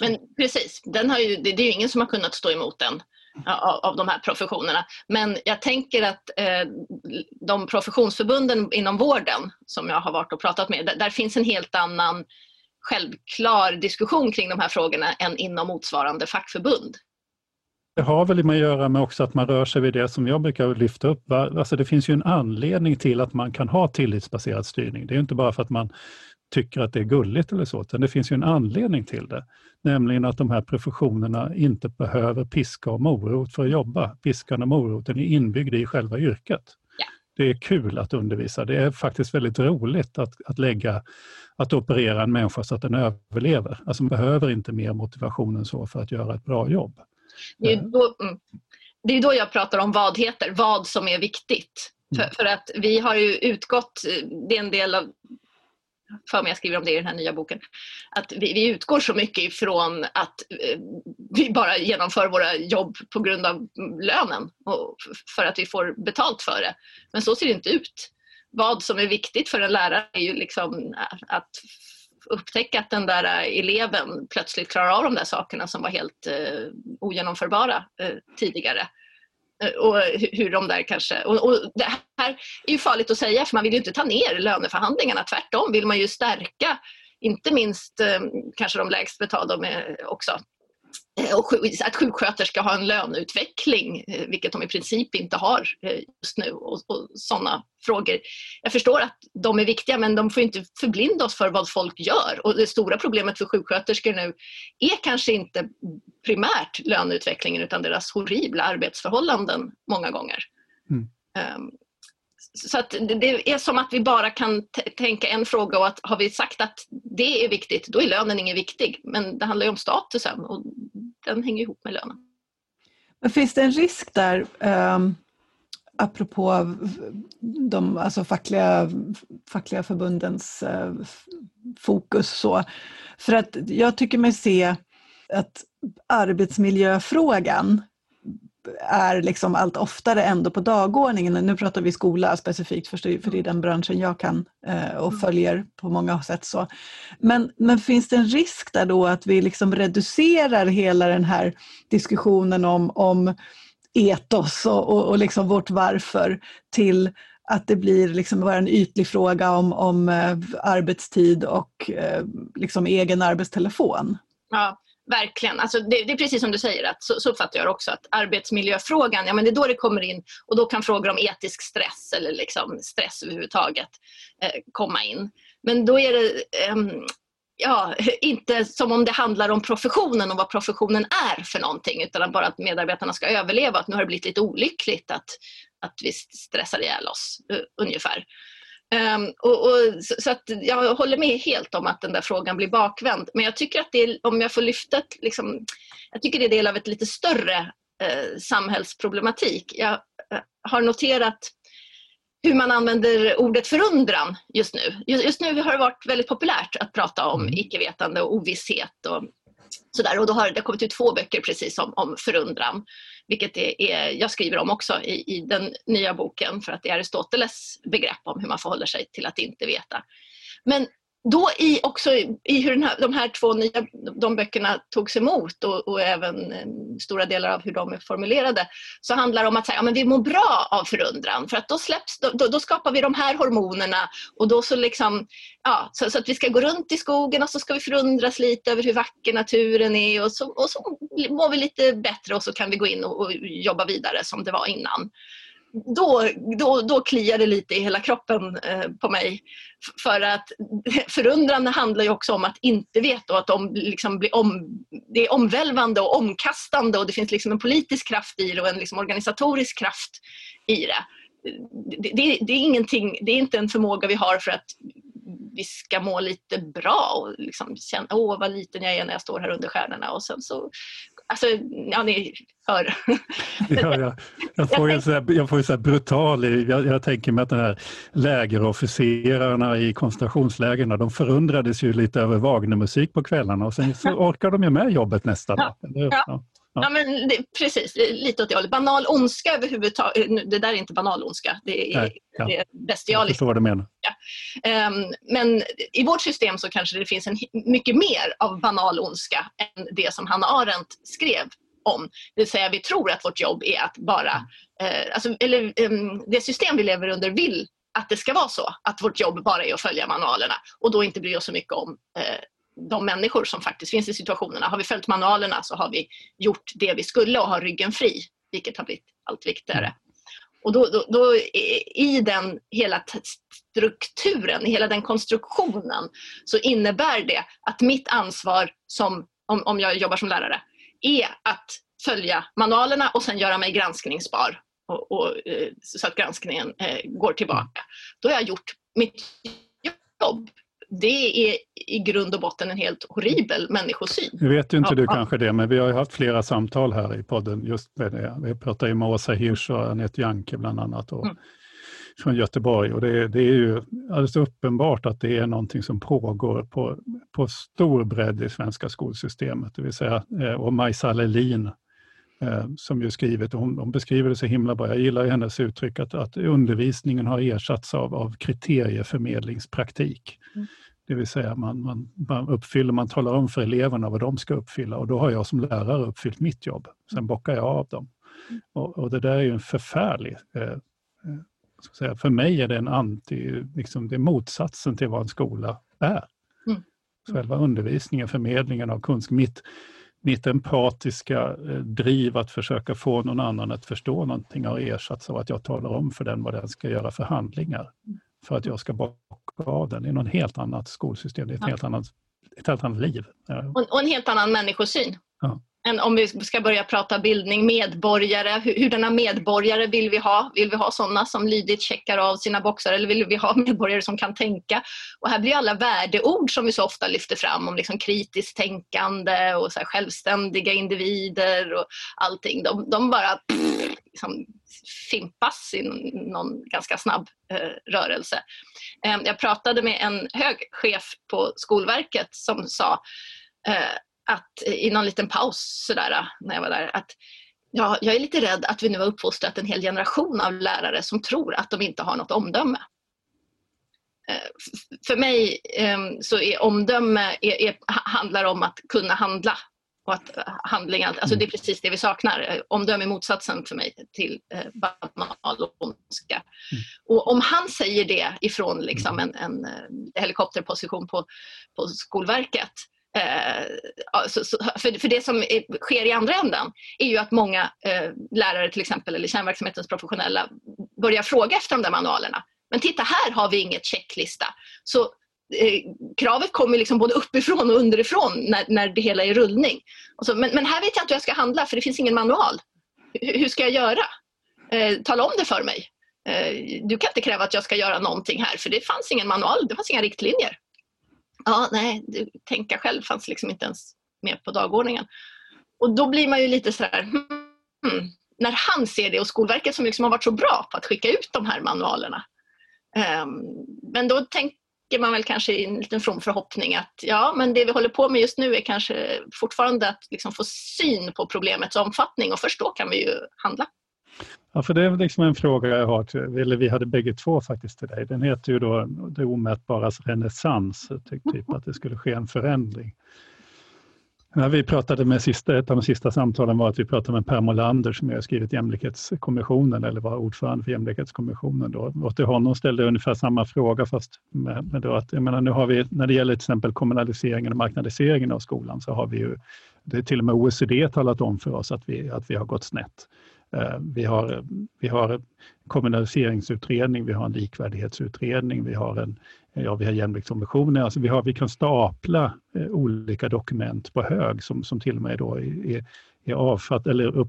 men precis. Den har ju, det, det är ju ingen som har kunnat stå emot den av, av de här professionerna. Men jag tänker att eh, de professionsförbunden inom vården som jag har varit och pratat med, där, där finns en helt annan självklar diskussion kring de här frågorna än inom motsvarande fackförbund. Det har väl med att göra med också att man rör sig vid det som jag brukar lyfta upp. Alltså det finns ju en anledning till att man kan ha tillitsbaserad styrning. Det är inte bara för att man tycker att det är gulligt eller så, utan det finns ju en anledning till det. Nämligen att de här professionerna inte behöver piska och morot för att jobba. Piskan och moroten är inbyggda i själva yrket. Ja. Det är kul att undervisa. Det är faktiskt väldigt roligt att, att lägga att operera en människa så att den överlever. Alltså man behöver inte mer motivation än så för att göra ett bra jobb. Det är då, mm. det är då jag pratar om vad heter, vad som är viktigt. För, mm. för, att vi har ju utgått, det är en del av för mig jag skriver om det i den här nya boken, att vi, vi utgår så mycket ifrån att eh, vi bara genomför våra jobb på grund av lönen och för att vi får betalt för det. Men så ser det inte ut. Vad som är viktigt för en lärare är ju liksom eh, att upptäcka att den där eh, eleven plötsligt klarar av de där sakerna som var helt eh, ogenomförbara eh, tidigare. Eh, och hur de där kanske... Och, och, det här är ju farligt att säga för man vill ju inte ta ner löneförhandlingarna. Tvärtom vill man ju stärka inte minst eh, kanske de lägst betalda också och att sjuksköterskor har en löneutveckling, eh, vilket de i princip inte har eh, just nu. Och, och sådana frågor. Jag förstår att de är viktiga men de får inte förblinda oss för vad folk gör. Och det stora problemet för sjuksköterskor nu är kanske inte primärt löneutvecklingen utan deras horribla arbetsförhållanden många gånger. Mm. Um, så att det är som att vi bara kan tänka en fråga och att har vi sagt att det är viktigt, då är lönen ingen viktig. Men det handlar ju om statusen och den hänger ihop med lönen. Men finns det en risk där, eh, apropå de alltså fackliga, fackliga förbundens eh, fokus så, för att jag tycker mig se att arbetsmiljöfrågan är liksom allt oftare ändå på dagordningen. Nu pratar vi skola specifikt för det är den branschen jag kan eh, och mm. följer på många sätt. så. Men, men finns det en risk där då att vi liksom reducerar hela den här diskussionen om, om etos och, och, och liksom vårt varför till att det blir liksom bara en ytlig fråga om, om eh, arbetstid och eh, liksom egen arbetstelefon? Ja, Verkligen. Alltså det, det, är precis som du säger, att så, så uppfattar jag det också. Att arbetsmiljöfrågan, ja, men det är då det kommer in och då kan frågor om etisk stress eller liksom stress överhuvudtaget eh, komma in. Men då är det eh, ja, inte som om det handlar om professionen och vad professionen är för någonting utan bara att medarbetarna ska överleva. Att nu har det blivit lite olyckligt att, att vi stressar ihjäl oss, uh, ungefär. Um, och, och, så, så, jag håller med helt om att den där frågan blir bakvänd. Men jag tycker att det är, om jag får lyfta liksom, jag tycker det är del av ett lite större eh, samhällsproblematik. Jag eh, har noterat hur man använder ordet förundran just nu. Just, just, nu har det varit väldigt populärt att prata om mm. icke-vetande och ovisshet. Och, sådär. Och då har det kommit ut två böcker precis om, om förundran vilket det är, jag skriver om också i, i den nya boken för att det är Aristoteles begrepp om hur man förhåller sig till att inte veta. Men då i också i hur här, de här två nya de böckerna togs emot och, och, även eh, stora delar av hur de är formulerade så handlar det om att säga, ja, men vi mår bra av förundran för att då, släpps, då, då, skapar vi de här hormonerna och då så liksom ja, så, så, att vi ska gå runt i skogen och så ska vi förundras lite över hur vacker naturen är och så, och så mår vi lite bättre och så kan vi gå in och, och jobba vidare som det var innan då, då, då kliar det lite i hela kroppen eh, på mig. För att förundrande handlar ju också om att inte veta och att de liksom blir om, det är omvälvande och omkastande och det finns liksom en politisk kraft i det och en liksom organisatorisk kraft i det. Det, det, det är ingenting, det är inte en förmåga vi har för att vi ska må lite bra och liksom känna åh vad liten jag är när jag står här under stjärnorna och sen så Alltså, ja ni hör. ja, ja. Jag får ju så här, jag får så här brutal, jag, jag tänker mig att de här lägerofficerarna i koncentrationslägren, de förundrades ju lite över Wagnermusik på kvällarna och sen så orkar de ju med jobbet nästa dag. Ja. Ja. Ja. men det, precis, lite åt det hållet. Banal ondska överhuvudtaget, det där är inte banal ondska, det är, Nej, ja. det är bestialiskt. Jag förstår vad du menar. Ja. Um, men i vårt system så kanske det finns en, mycket mer av banal ondska än det som Hanna Arendt skrev om. Det vill säga vi tror att vårt jobb är att bara, uh, alltså, eller um, det system vi lever under vill att det ska vara så, att vårt jobb bara är att följa manualerna och då inte bry oss så mycket om uh, de människor som faktiskt finns i situationerna. Har vi följt manualerna så har vi gjort det vi skulle och har ryggen fri, vilket har blivit allt viktigare. Och då, då, då, I den hela strukturen, i hela den konstruktionen så innebär det att mitt ansvar som, om, om jag jobbar som lärare är att följa manualerna och sen göra mig granskningsbar och, och, eh, så att granskningen eh, går tillbaka. Då har jag gjort mitt jobb det är i grund och botten en helt horribel människosyn. Nu vet ju inte ja, du ja. kanske det, men vi har ju haft flera samtal här i podden just med det. Vi pratar ju med Åsa Hirsch och Anette Janke bland annat och mm. från Göteborg och det, det, är ju alldeles uppenbart att det är någonting som pågår på, på stor bredd i svenska skolsystemet. Det vill säga, eh, och Majsa Lelin som ju skrivit, hon, hon, beskriver det så himla bra, jag gillar hennes uttryck att, att undervisningen har ersatts av, av kriterieförmedlingspraktik. Mm. Det vill säga man, man, man, uppfyller, man talar om för eleverna vad de ska uppfylla och då har jag som lärare uppfyllt mitt jobb. Sen bockar jag av dem. Mm. Och, och det där är ju en förfärlig eh, eh säga, för mig är det en anti, liksom, det är motsatsen till vad en skola är. Mm. Själva undervisningen, förmedlingen av kunskap, mitt, mitt empatiska eh, driv att försöka få någon annan att förstå någonting har ersatts av att jag talar om för den vad den ska göra för handlingar. För att jag ska bocka av den. Det är något helt annat skolsystem, det är ett, ja. helt, annat, ett helt annat liv. Och, och en helt annan människosyn. Ja än om vi ska börja prata bildning, medborgare, hurdana medborgare vill vi ha? Vill vi ha sådana som lydigt checkar av sina boxar eller vill vi ha medborgare som kan tänka? Och här blir alla värdeord som vi så ofta lyfter fram om liksom kritiskt tänkande och så självständiga individer och allting. De, de bara pff, liksom, fimpas i någon ganska snabb eh, rörelse. Eh, jag pratade med en hög chef på Skolverket som sa eh, att i någon liten paus sådär, när jag var där att ja, jag är lite rädd att vi nu har uppfostrat en hel generation av lärare som tror att de inte har något omdöme. Eh, för mig ehm, så är omdöme är, är, handlar om att kunna handla och att handlingar, alltså det är precis det vi saknar. Omdöme är motsatsen för mig till banal ondska. Mm. Och om han säger det ifrån liksom en, en helikopterposition på, på Skolverket Eh, för, för det som är, sker i andra änden är ju att många eh, lärare till exempel eller kärnverksamhetens professionella börjar fråga efter de där manualerna. Men titta här har vi inget checklista. Så eh, kravet kommer liksom både uppifrån och underifrån när, när det hela är i rullning. Så, men, men, här vet jag inte hur jag ska handla för det finns ingen manual. H hur ska jag göra? Eh, tala om det för mig. Eh, du kan inte kräva att jag ska göra någonting här för det fanns ingen manual, det fanns inga riktlinjer ja, nej, tänka själv fanns liksom inte ens med på dagordningen. Och då blir man ju lite sådär, hmm, när han ser det och Skolverket som liksom har varit så bra på att skicka ut de här manualerna. Um, men då tänker man väl kanske i en liten from förhoppning att ja, men det vi håller på med just nu är kanske fortfarande att liksom få syn på problemets omfattning och först då kan vi ju handla. Ja, för det är liksom en fråga jag har, till, eller vi hade bägge två faktiskt till dig. Den heter ju då Det omätbaras renässans, typ att det skulle ske en förändring. När vi pratade med sista, ett av de sista samtalen var att vi pratade med Per Molander som har skrivit Jämlikhetskommissionen eller var ordförande för Jämlikhetskommissionen. Då. Och till honom ställde jag ungefär samma fråga fast med, med då att, jag menar, nu har vi, när det gäller till exempel kommunaliseringen och marknadiseringen av skolan så har vi ju, det är till och med OECD talat om för oss att vi, att vi har gått snett. Eh, vi har, vi har kommunaliseringsutredning, vi har en likvärdighetsutredning, vi har en ja, vi har jämviktskommissionen, alltså vi, har, vi kan stapla eh, olika dokument på hög som, som till och med då är, är avfatt, eller upp,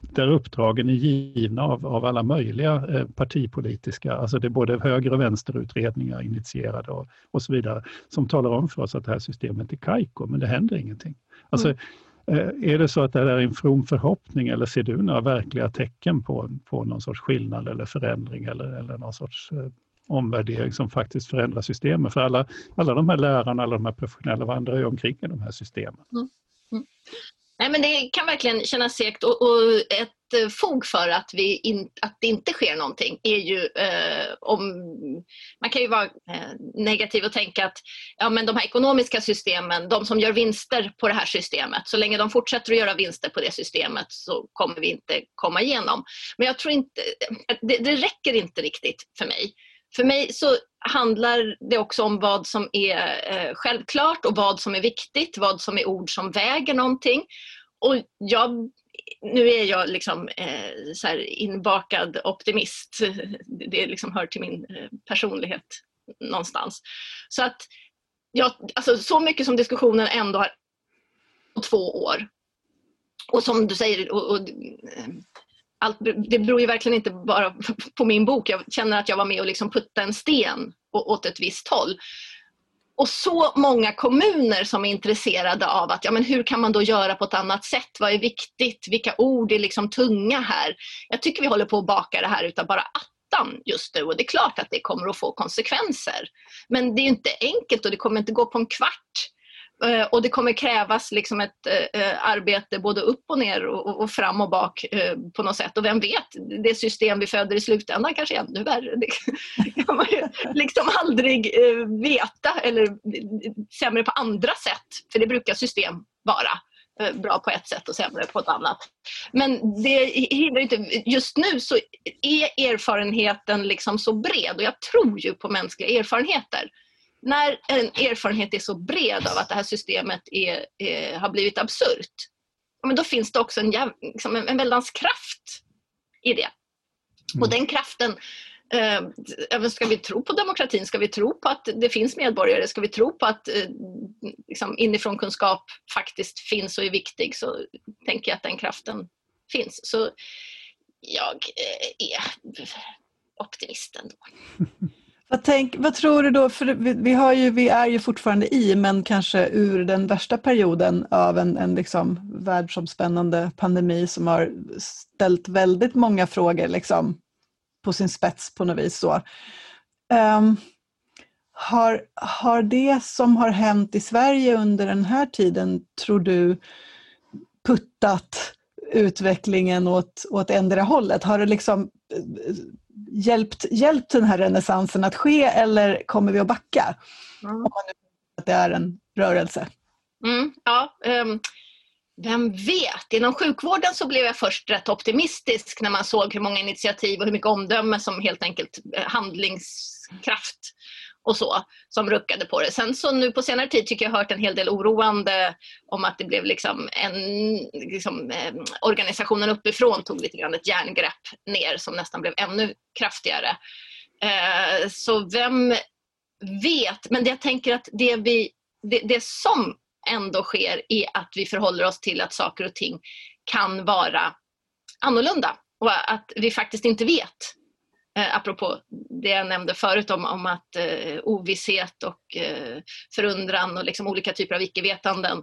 där uppdragen är givna av, av alla möjliga eh, partipolitiska, alltså det är både höger och vänsterutredningar initierade och, och så vidare, som talar om för oss att det här systemet är kajko, men det händer ingenting. Alltså, mm. Eh, är det så att det är en from förhoppning eller ser du några verkliga tecken på, på någon sorts skillnad eller förändring eller, eller någon sorts eh, omvärdering som faktiskt förändrar systemet? För alla, alla de här lärarna, alla de här professionella vandrar ju omkring i de här systemen. Mm. Mm. Nej, men det kan verkligen kännas segt och, och ett fog för att, vi in, att det inte sker någonting är ju eh, om... Man kan ju vara eh, negativ och tänka att ja, men de här ekonomiska systemen, de som gör vinster på det här systemet, så länge de fortsätter att göra vinster på det systemet så kommer vi inte komma igenom. Men jag tror inte... Det, det räcker inte riktigt för mig. För mig så handlar det också om vad som är eh, självklart och vad som är viktigt, vad som är ord som väger någonting. Och jag, nu är jag liksom eh, så inbakad optimist. Det liksom hör till min eh, personlighet någonstans. Så att jag, alltså, så mycket som diskussionen ändå har på två år. Och som du säger, och, och eh, allt, det beror ju verkligen inte bara på min bok. Jag känner att jag var med och liksom puttade en sten åt ett visst håll. Och så många kommuner som är intresserade av att ja, men hur kan man då göra på ett annat sätt? Vad är viktigt? Vilka ord är liksom tunga här? Jag tycker vi håller på att baka det här utav bara attan just nu och det är klart att det kommer att få konsekvenser. Men det är inte enkelt och det kommer inte gå på en kvart. Eh, och det kommer krävas liksom ett eh, eh, arbete både upp och ner och, fram och bak på något sätt. Och vem vet, det system vi föder i slutändan kanske är ännu värre. Det kan man ju liksom aldrig veta eller sämre på andra sätt. För det brukar system vara bra på ett sätt och sämre på ett annat. Men det hindrar inte, just nu så är erfarenheten liksom så bred och jag tror ju på mänskliga erfarenheter när en erfarenhet är så bred av att det här systemet är, är har blivit absurt, men då finns det också en, liksom en, en väldans kraft i det. Mm. Och den kraften, eh, ska vi tro på demokratin? Ska vi tro på att det finns medborgare? Ska vi tro på att eh, liksom inifrån kunskap faktiskt finns och är viktig så tänker jag att den kraften finns. Så jag eh, är optimist ändå. Vad, tänk, vad tror du då, för vi, vi, har ju, vi är ju fortfarande i, men kanske ur den värsta perioden av en, en liksom världsomspännande pandemi som har ställt väldigt många frågor liksom, på sin spets på något vis. Så. Um, ehm, har, har det som har hänt i Sverige under den här tiden, tror du, puttat utvecklingen åt, åt ändra hållet? Har det liksom eh, hjälpt, hjälpt den här renässansen att ske eller kommer vi att backa? Mm. Om man nu att det är en rörelse. Mm, ja, um, vem vet? Inom sjukvården så blev jag först rätt optimistisk när man såg hur många initiativ och hur mycket omdöme som helt enkelt eh, handlingskraft och så som ruckade på det. Sen så nu på senare tid tycker jag hört en hel del oroande om att det blev liksom en, liksom, eh, organisationen uppifrån tog lite grann ett järngrepp ner som nästan blev ännu kraftigare. Eh, så vem vet, men jag tänker att det, vi, det, det som ändå sker är att vi förhåller oss till att saker och ting kan vara annorlunda och att vi faktiskt inte vet Eh, apropå det jag nämnde förut om, om att eh, ovisshet och eh, förundran och liksom olika typer av icke-vetanden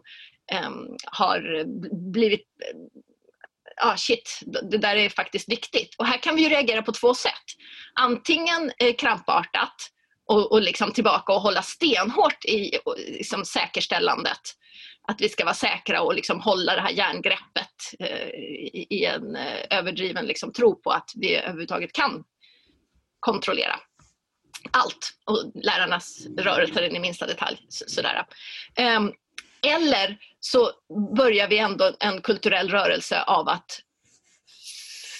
ehm, eh, har blivit ah shit, det där är faktiskt viktigt. Och här kan vi ju reagera på två sätt. Antingen eh, krampartat och, och liksom tillbaka och hålla stenhårt i liksom säkerställandet. Att vi ska vara säkra och liksom hålla det här järngreppet eh, i, i, en eh, överdriven liksom, tro på att vi överhuvudtaget kan kontrollera allt och lärarnas rörelser in i minsta detalj. Sådär. Um, eller så börjar vi ändå en kulturell rörelse av att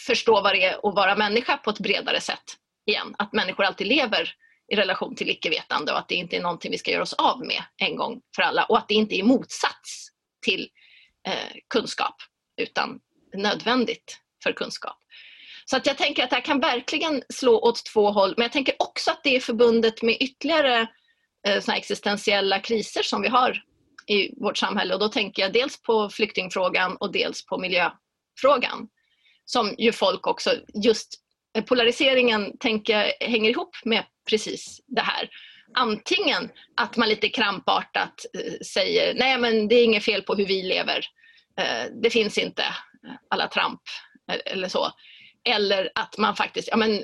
förstå vad det är att vara människa på ett bredare sätt igen. Att människor alltid lever i relation till icke-vetande och att det inte är någonting vi ska göra oss av med en gång för alla och att det inte är motsats till eh, kunskap utan nödvändigt för kunskap. Så att jag tänker att det här kan verkligen slå åt två håll men jag tänker också att det är förbundet med ytterligare eh, såna existentiella kriser som vi har i vårt samhälle och då tänker jag dels på flyktingfrågan och dels på miljöfrågan. Som ju folk också, just eh, polariseringen tänker jag hänger ihop med precis det här. Antingen att man lite krampartat eh, säger nej men det är inget fel på hur vi lever. Eh, det finns inte alla Tramp eller så. Eller att man faktiskt, ja men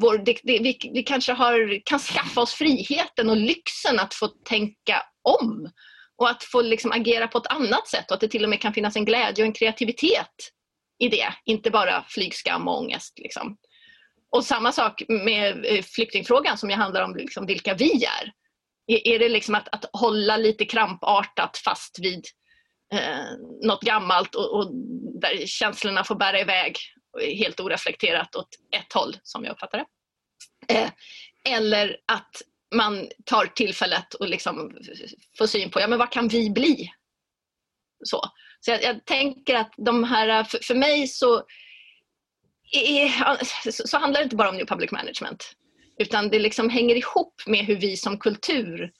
vår, det, det, vi, vi kanske har, kan skaffa oss friheten och lyxen att få tänka om och att få liksom agera på ett annat sätt och att det till och med kan finnas en glädje och en kreativitet i det, inte bara flygskam och ångest. Liksom. Och samma sak med eh, flyktingfrågan som ju handlar om liksom vilka vi är. Är det liksom att, att hålla lite krampartat fast vid eh, något gammalt och, och, där känslorna får bära iväg helt oreflekterat åt ett håll som jag uppfattar det. Eh, eller att man tar tillfället och liksom får syn på ja, men vad kan vi bli. Så, så jag, jag tänker att de här, för, för mig så, är, så, så handlar det inte bara om New Public Management. Utan det liksom hänger ihop med hur vi som kultur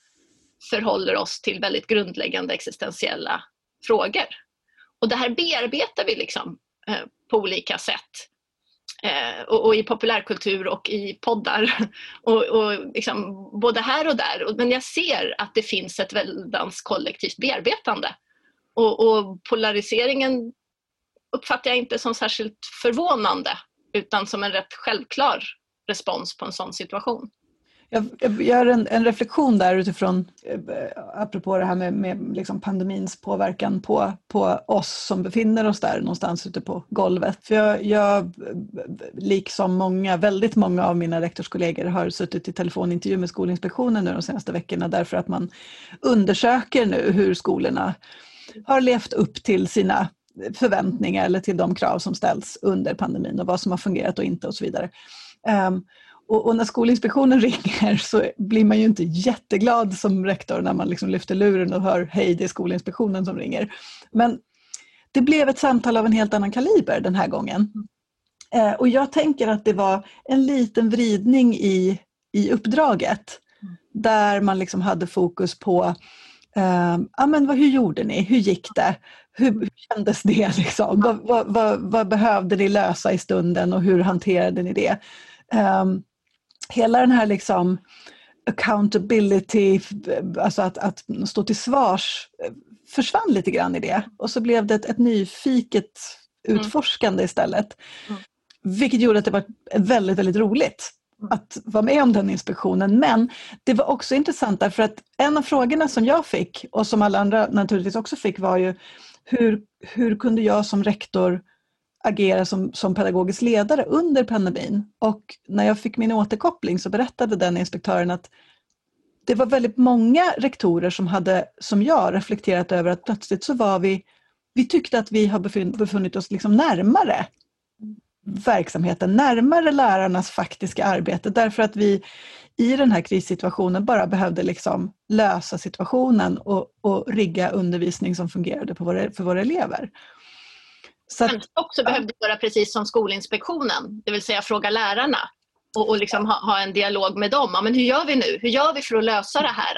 förhåller oss till väldigt grundläggande existentiella frågor. Och det här bearbetar vi liksom, eh, på olika sätt. Eh, och, och, i populärkultur och i poddar. Och, och liksom, både här och där. Men jag ser att det finns ett väldans kollektivt bearbetande. Och, och, polariseringen uppfattar jag inte som särskilt förvånande utan som en rätt självklar respons på en sån situation. Jag, gör en, en, reflektion där utifrån, eh, apropå det här med, med liksom pandemins påverkan på, på oss som befinner oss där någonstans ute på golvet. För jag, jag, liksom många, väldigt många av mina rektorskollegor har suttit i telefonintervju med Skolinspektionen nu de senaste veckorna därför att man undersöker nu hur skolorna har levt upp till sina förväntningar eller till de krav som ställs under pandemin och vad som har fungerat och inte och så vidare. Um, och, och, när Skolinspektionen ringer så blir man ju inte jätteglad som rektor när man liksom lyfter luren och hör hej, det är Skolinspektionen som ringer. Men det blev ett samtal av en helt annan kaliber den här gången. Eh, och jag tänker att det var en liten vridning i, i uppdraget där man liksom hade fokus på eh, ja, men vad, hur gjorde ni, hur gick det, hur, hur kändes det? Liksom? Vad, vad, vad, vad, behövde ni lösa i stunden och hur hanterade ni det? Um, hela den här liksom accountability, alltså att, att stå till svars, försvann lite grann i det. Och så blev det ett, ett nyfiket mm. utforskande mm. istället. Mm. Vilket gjorde att det var väldigt, väldigt roligt att vara med om den inspektionen. Men det var också intressant därför att en av frågorna som jag fick och som alla andra naturligtvis också fick var ju hur, hur kunde jag som rektor agera som, som pedagogisk ledare under pandemin. Och när jag fick min återkoppling så berättade den inspektören att det var väldigt många rektorer som hade, som jag, reflekterat över att plötsligt så var vi, vi tyckte att vi har befunnit oss liksom närmare verksamheten, närmare lärarnas faktiska arbete därför att vi i den här krissituationen bara behövde liksom lösa situationen och, och rigga undervisning som fungerade på våra, för våra elever. Så att, också behövde göra precis som Skolinspektionen, det vill säga fråga lärarna och, och liksom ha, ha, en dialog med dem. Ja, men hur gör vi nu? Hur gör vi för att lösa det här?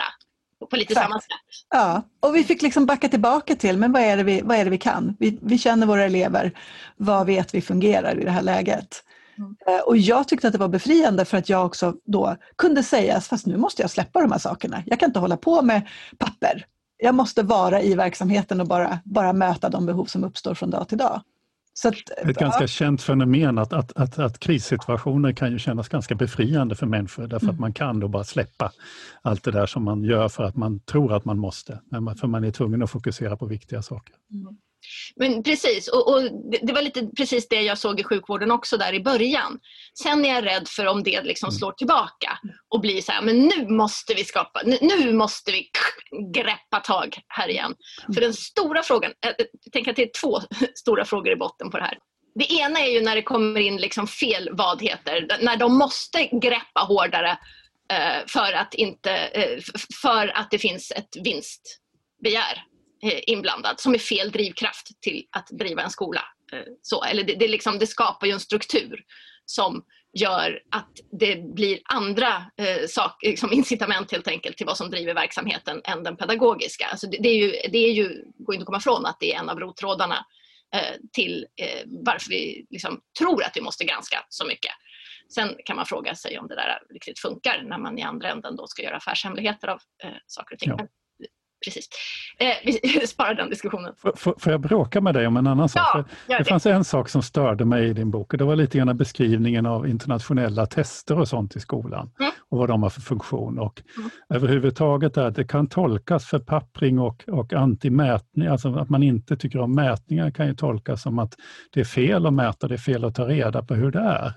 På lite Exakt. samma sätt. Ja, och vi fick liksom backa tillbaka till men vad är det vi, vad är det vi kan? Vi, vi känner våra elever, vad vet vi fungerar i det här läget? Mm. Eh, och jag tyckte att det var befriande för att jag också då kunde säga fast nu måste jag släppa de här sakerna. Jag kan inte hålla på med papper jag måste vara i verksamheten och bara, bara möta de behov som uppstår från dag till dag. Så att, ett ja. ganska känt fenomen att, att, att, att krissituationer kan ju kännas ganska befriande för människor därför mm. att man kan då bara släppa allt det där som man gör för att man tror att man måste, för man är tvungen att fokusera på viktiga saker. Mm. Men precis, och, och det, det, var lite precis det jag såg i sjukvården också där i början. Sen är jag rädd för om det liksom mm. slår tillbaka och blir så här, men nu måste vi skapa, nu, nu måste vi greppa tag här igen. För den stora frågan, jag tänker att det är två stora frågor i botten på det här. Det ena är ju när det kommer in liksom fel vadheter, när de måste greppa hårdare eh, för att, inte, eh, för att det finns ett vinstbegär Eh, Eh, inblandad som är fel drivkraft till att driva en skola. Eh, så, eller det, det, liksom, det skapar ju en struktur som gör att det blir andra eh, sak, liksom incitament helt enkelt till vad som driver verksamheten än den pedagogiska. Alltså det, det, är ju, det är ju, går inte att komma ifrån att det är en av rottrådarna eh, till eh, varför vi liksom tror att vi måste granska så mycket. Sen kan man fråga sig om det där riktigt funkar när man i andra änden då ska göra affärshemligheter av eh, saker och ting. Ja precis. Eh, vi sparar den diskussionen. Får, får jag bråka med dig om en annan sak? Ja, det, det fanns en sak som störde mig i din bok och det var lite grann beskrivningen av internationella tester och sånt i skolan mm. och vad de har för funktion. Och mm. Överhuvudtaget att det kan tolkas förpappring och, och antimätning, alltså att man inte tycker om mätningar kan ju tolkas som att det är fel att mäta, det är fel att ta reda på hur det är.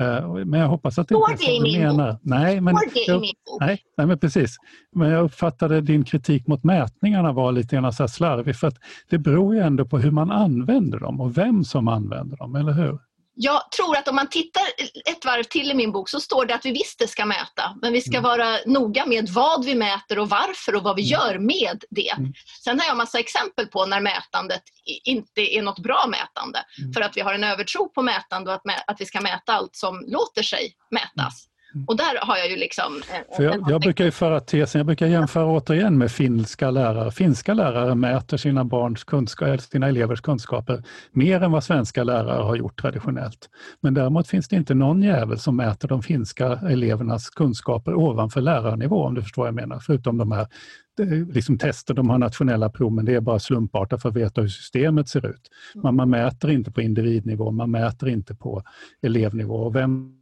Eh, men jag hoppas att det inte är så du menar. Nej men, jag, nej, nej, men precis. Men jag uppfattade din kritik mot mätningarna var lite grann så slarvig för att det beror ju ändå på hur man använder dem och vem som använder dem, eller hur? Jag tror att om man tittar ett varv till i min bok så står det att vi visst ska mäta, men vi ska mm. vara noga med vad vi mäter och varför och vad vi mm. gör med det. Mm. Sen har jag massa exempel på när mätandet inte är något bra mätande, för att vi har en övertro på mätande och att, att vi ska mäta allt som låter sig mätas. Mm. Och där har jag ju liksom... För jag, jag brukar ju föra tesen, jag brukar jämföra återigen med finska lärare. Finska lärare mäter sina barns kunskap, sina elevers kunskaper mer än vad svenska lärare har gjort traditionellt. Men däremot finns det inte någon jävel som mäter de finska elevernas kunskaper ovanför lärarnivå, om du förstår vad jag menar, förutom de här liksom tester, de har nationella prov, men det är bara slumpartat för att veta hur systemet ser ut. Man, man mäter inte på individnivå, man mäter inte på elevnivå. Och vem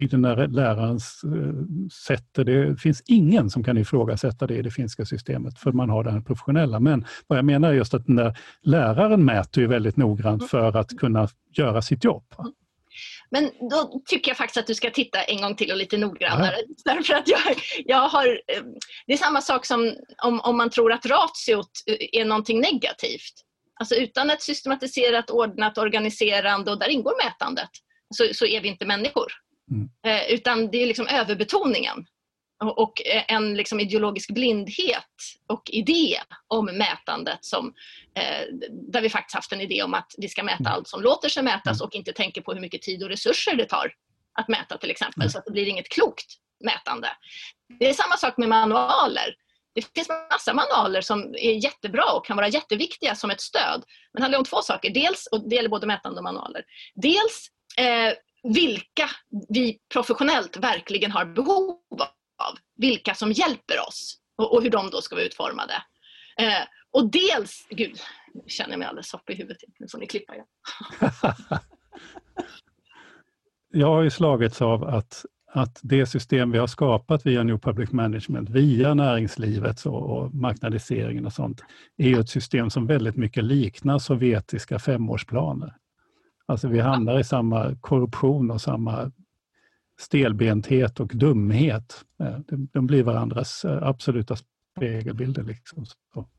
i den där lärarens eh, sätter. Det finns ingen som kan ifrågasätta det i det finska systemet, för man har det här professionella. Men vad jag menar är just att den där läraren mäter ju väldigt noggrant mm. för att kunna göra sitt jobb. Men då tycker jag faktiskt att du ska titta en gång till och lite noggrannare. Ja. Därför att jag, jag har, eh, det är samma sak som om, om man tror att ratiot eh, är någonting negativt. Alltså utan ett systematiserat, ordnat organiserande och där ingår mätandet så, så är vi inte människor. Mm. Eh, utan det är liksom överbetoningen och en liksom ideologisk blindhet och idé om mätandet som, eh, där vi faktiskt haft en idé om att vi ska mäta mm. allt som låter sig mätas mm. och inte tänker på hur mycket tid och resurser det tar att mäta till exempel, mm. så att det blir inget klokt mätande. Det är samma sak med manualer. Det finns massa manualer som är jättebra och kan vara jätteviktiga som ett stöd. Men det handlar om två saker. Dels, och det gäller både mätande och manualer. Dels eh, vilka vi professionellt verkligen har behov av. Vilka som hjälper oss och, och hur de då ska vara utformade. Eh, och dels, gud, nu känner jag mig alldeles sopp i huvudet. Nu får ni klippa igen. jag har ju slagits av att, att det system vi har skapat via New Public Management, via näringslivet och, och marknadiseringen och sånt, är ju ett system som väldigt mycket liknar sovjetiska femårsplaner. Alltså vi hamnar i samma korruption och samma stelbenthet och dumhet. Eh, de blir varandras eh, absoluta spegelbilder. Liksom. Så.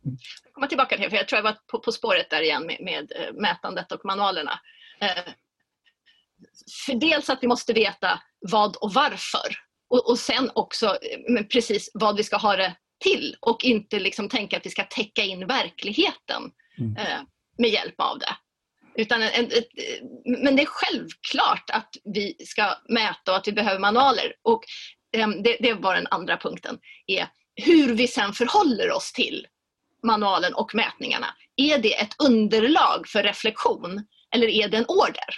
Mm. Komma tillbaka till för jag tror jag var på, på spåret där igen med, med eh, mätandet och manualerna. För dels att vi måste veta vad och varför och, och sen också precis vad vi ska ha det till och inte liksom tänka att vi ska täcka in verkligheten mm. med hjälp av det. Utan en, ett, men det är självklart att vi ska mäta och att vi behöver manualer. Och ehm, det, det var den andra punkten. är Hur vi sen förhåller oss till manualen och mätningarna. Är det ett underlag för reflektion eller är det en order?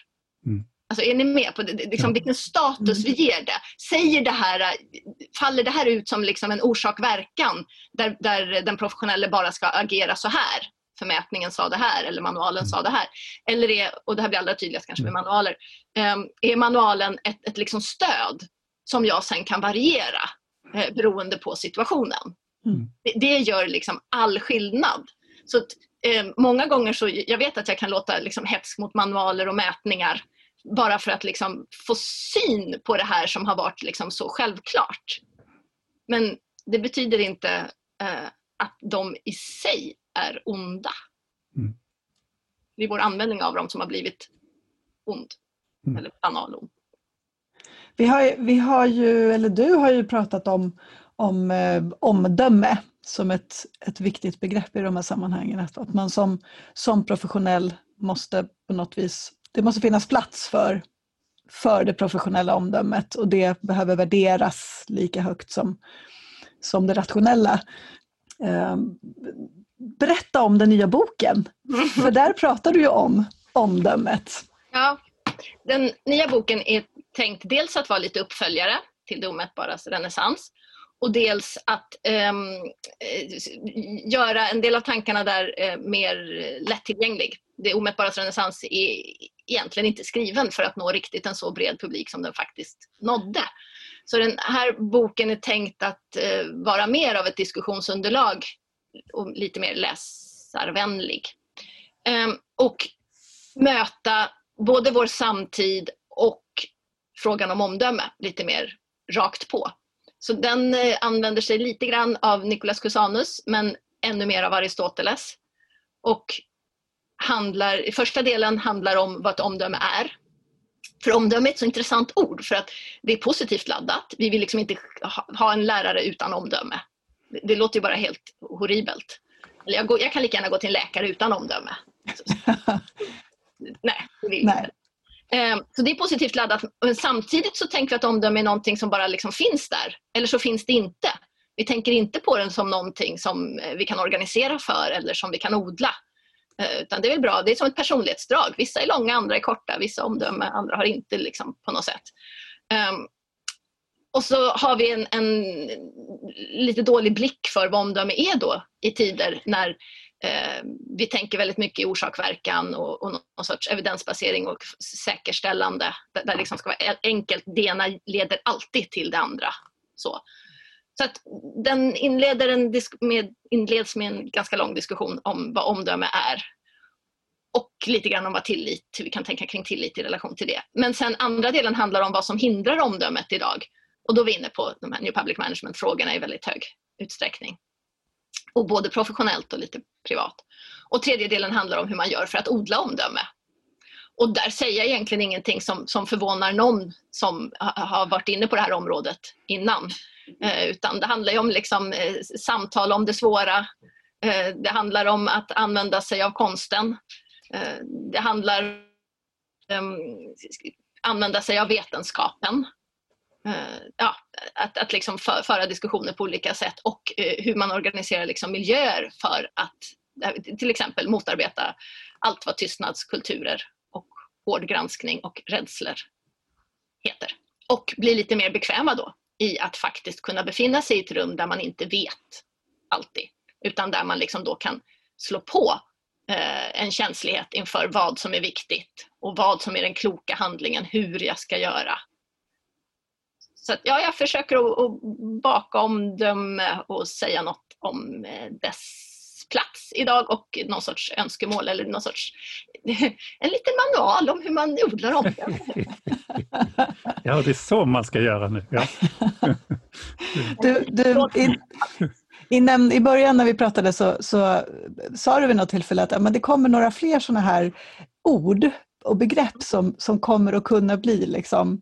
Mm. Alltså är ni med på det? Liksom, vilken status vi ger det? Säger det här, faller det här ut som liksom en orsak-verkan där, där den professionella bara ska agera så här? För mätningen sa det här eller manualen mm. sa det här. Eller är, och det här blir allra tydligast kanske med mm. manualer, um, är manualen ett, ett liksom stöd som jag sen kan variera eh, beroende på situationen. Mm. Det, det, gör liksom all skillnad. Så att, eh, många gånger så, jag vet att jag kan låta liksom, hets mot manualer och mätningar bara för att liksom, få syn på det här som har varit liksom, så självklart. Men det betyder inte eh, att de i sig är onda. Mm. Det är vår användning av dem som har blivit ond. Mm. Eller banalond. Vi har, vi har ju, eller du har ju pratat om, om eh, omdöme som ett, ett viktigt begrepp i de här sammanhangen. Att man som, som professionell måste på något vis, det måste finnas plats för, för det professionella omdömet och det behöver värderas lika högt som, som det rationella. Eh, berätta om den nya boken, för där pratar du ju om omdömet. Ja, den nya boken är tänkt dels att vara lite uppföljare till det omätbaras renässans och dels att um, göra en del av tankarna där uh, mer lättillgänglig. Det omätbaras renässans är egentligen inte skriven för att nå riktigt en så bred publik som den faktiskt nådde. Så den här boken är tänkt att uh, vara mer av ett diskussionsunderlag och lite mer läsarvänlig. Ehm, och möta både vår samtid och frågan om omdöme lite mer rakt på. Så den eh, använder sig lite grann av Nicolas Cusanus men ännu mer av Aristoteles. Och handlar, första delen handlar om vad ett omdöme är. För omdöme är ett så intressant ord för att det är positivt laddat. Vi vill liksom inte ha en lärare utan omdöme. Det låter ju bara helt horribelt. Eller jag, går, jag kan lika gärna gå till en läkare utan omdöme. Nej, det vill Nej. Ehm, så det är positivt laddat. Men samtidigt så tänker vi att omdöme är någonting som bara liksom finns där. Eller så finns det inte. Vi tänker inte på den som någonting som eh, vi kan organisera för eller som vi kan odla. Ehm, utan det är väl bra. Det är som ett personlighetsdrag. Vissa är långa, andra är korta. Vissa omdöme, andra har inte liksom på något sätt. Um, och så har vi en, en, lite dålig blick för vad omdöme är då i tider när Eh, vi tänker väldigt mycket i orsak-verkan och, och någon sorts evidensbasering och säkerställande. Där det liksom ska vara enkelt, det ena leder alltid till det andra. Så, så att den inleder en med, inleds med en ganska lång diskussion om vad omdöme är. Och lite grann om vad tillit, hur vi kan tänka kring tillit i relation till det. Men sen andra delen handlar om vad som hindrar omdömet idag. Och då är vi inne på de här New Public Management-frågorna i väldigt hög utsträckning. Och både professionellt och lite privat. Och tredje delen handlar om hur man gör för att odla omdöme. Och där säger jag egentligen ingenting som, som förvånar någon som har varit inne på det här området innan. Eh, utan det handlar om liksom, eh, samtal om det svåra. Eh, det handlar om att använda sig av konsten. Eh, det handlar om att använda sig av vetenskapen. Eh, ja, att, att liksom för, föra diskussioner på olika sätt och eh, hur man organiserar liksom miljöer för att eh, till exempel motarbeta allt vad tystnadskulturer och hård granskning och rädslor heter. Och bli lite mer bekväma då i att faktiskt kunna befinna sig i ett rum där man inte vet alltid. Utan där man liksom då kan slå på eh, en känslighet inför vad som är viktigt och vad som är den kloka handlingen, hur jag ska göra så att, ja, jag försöker att, att baka omdöme och säga något om eh, dess plats idag och någon sorts önskemål eller någon sorts en liten manual om hur man odlar omdöme. ja, det är så man ska göra nu. Ja. du, du, i, i, näm, I början när vi pratade så, så sa du vid något tillfälle att ja, men det kommer några fler sådana här ord och begrepp som, som kommer att kunna bli liksom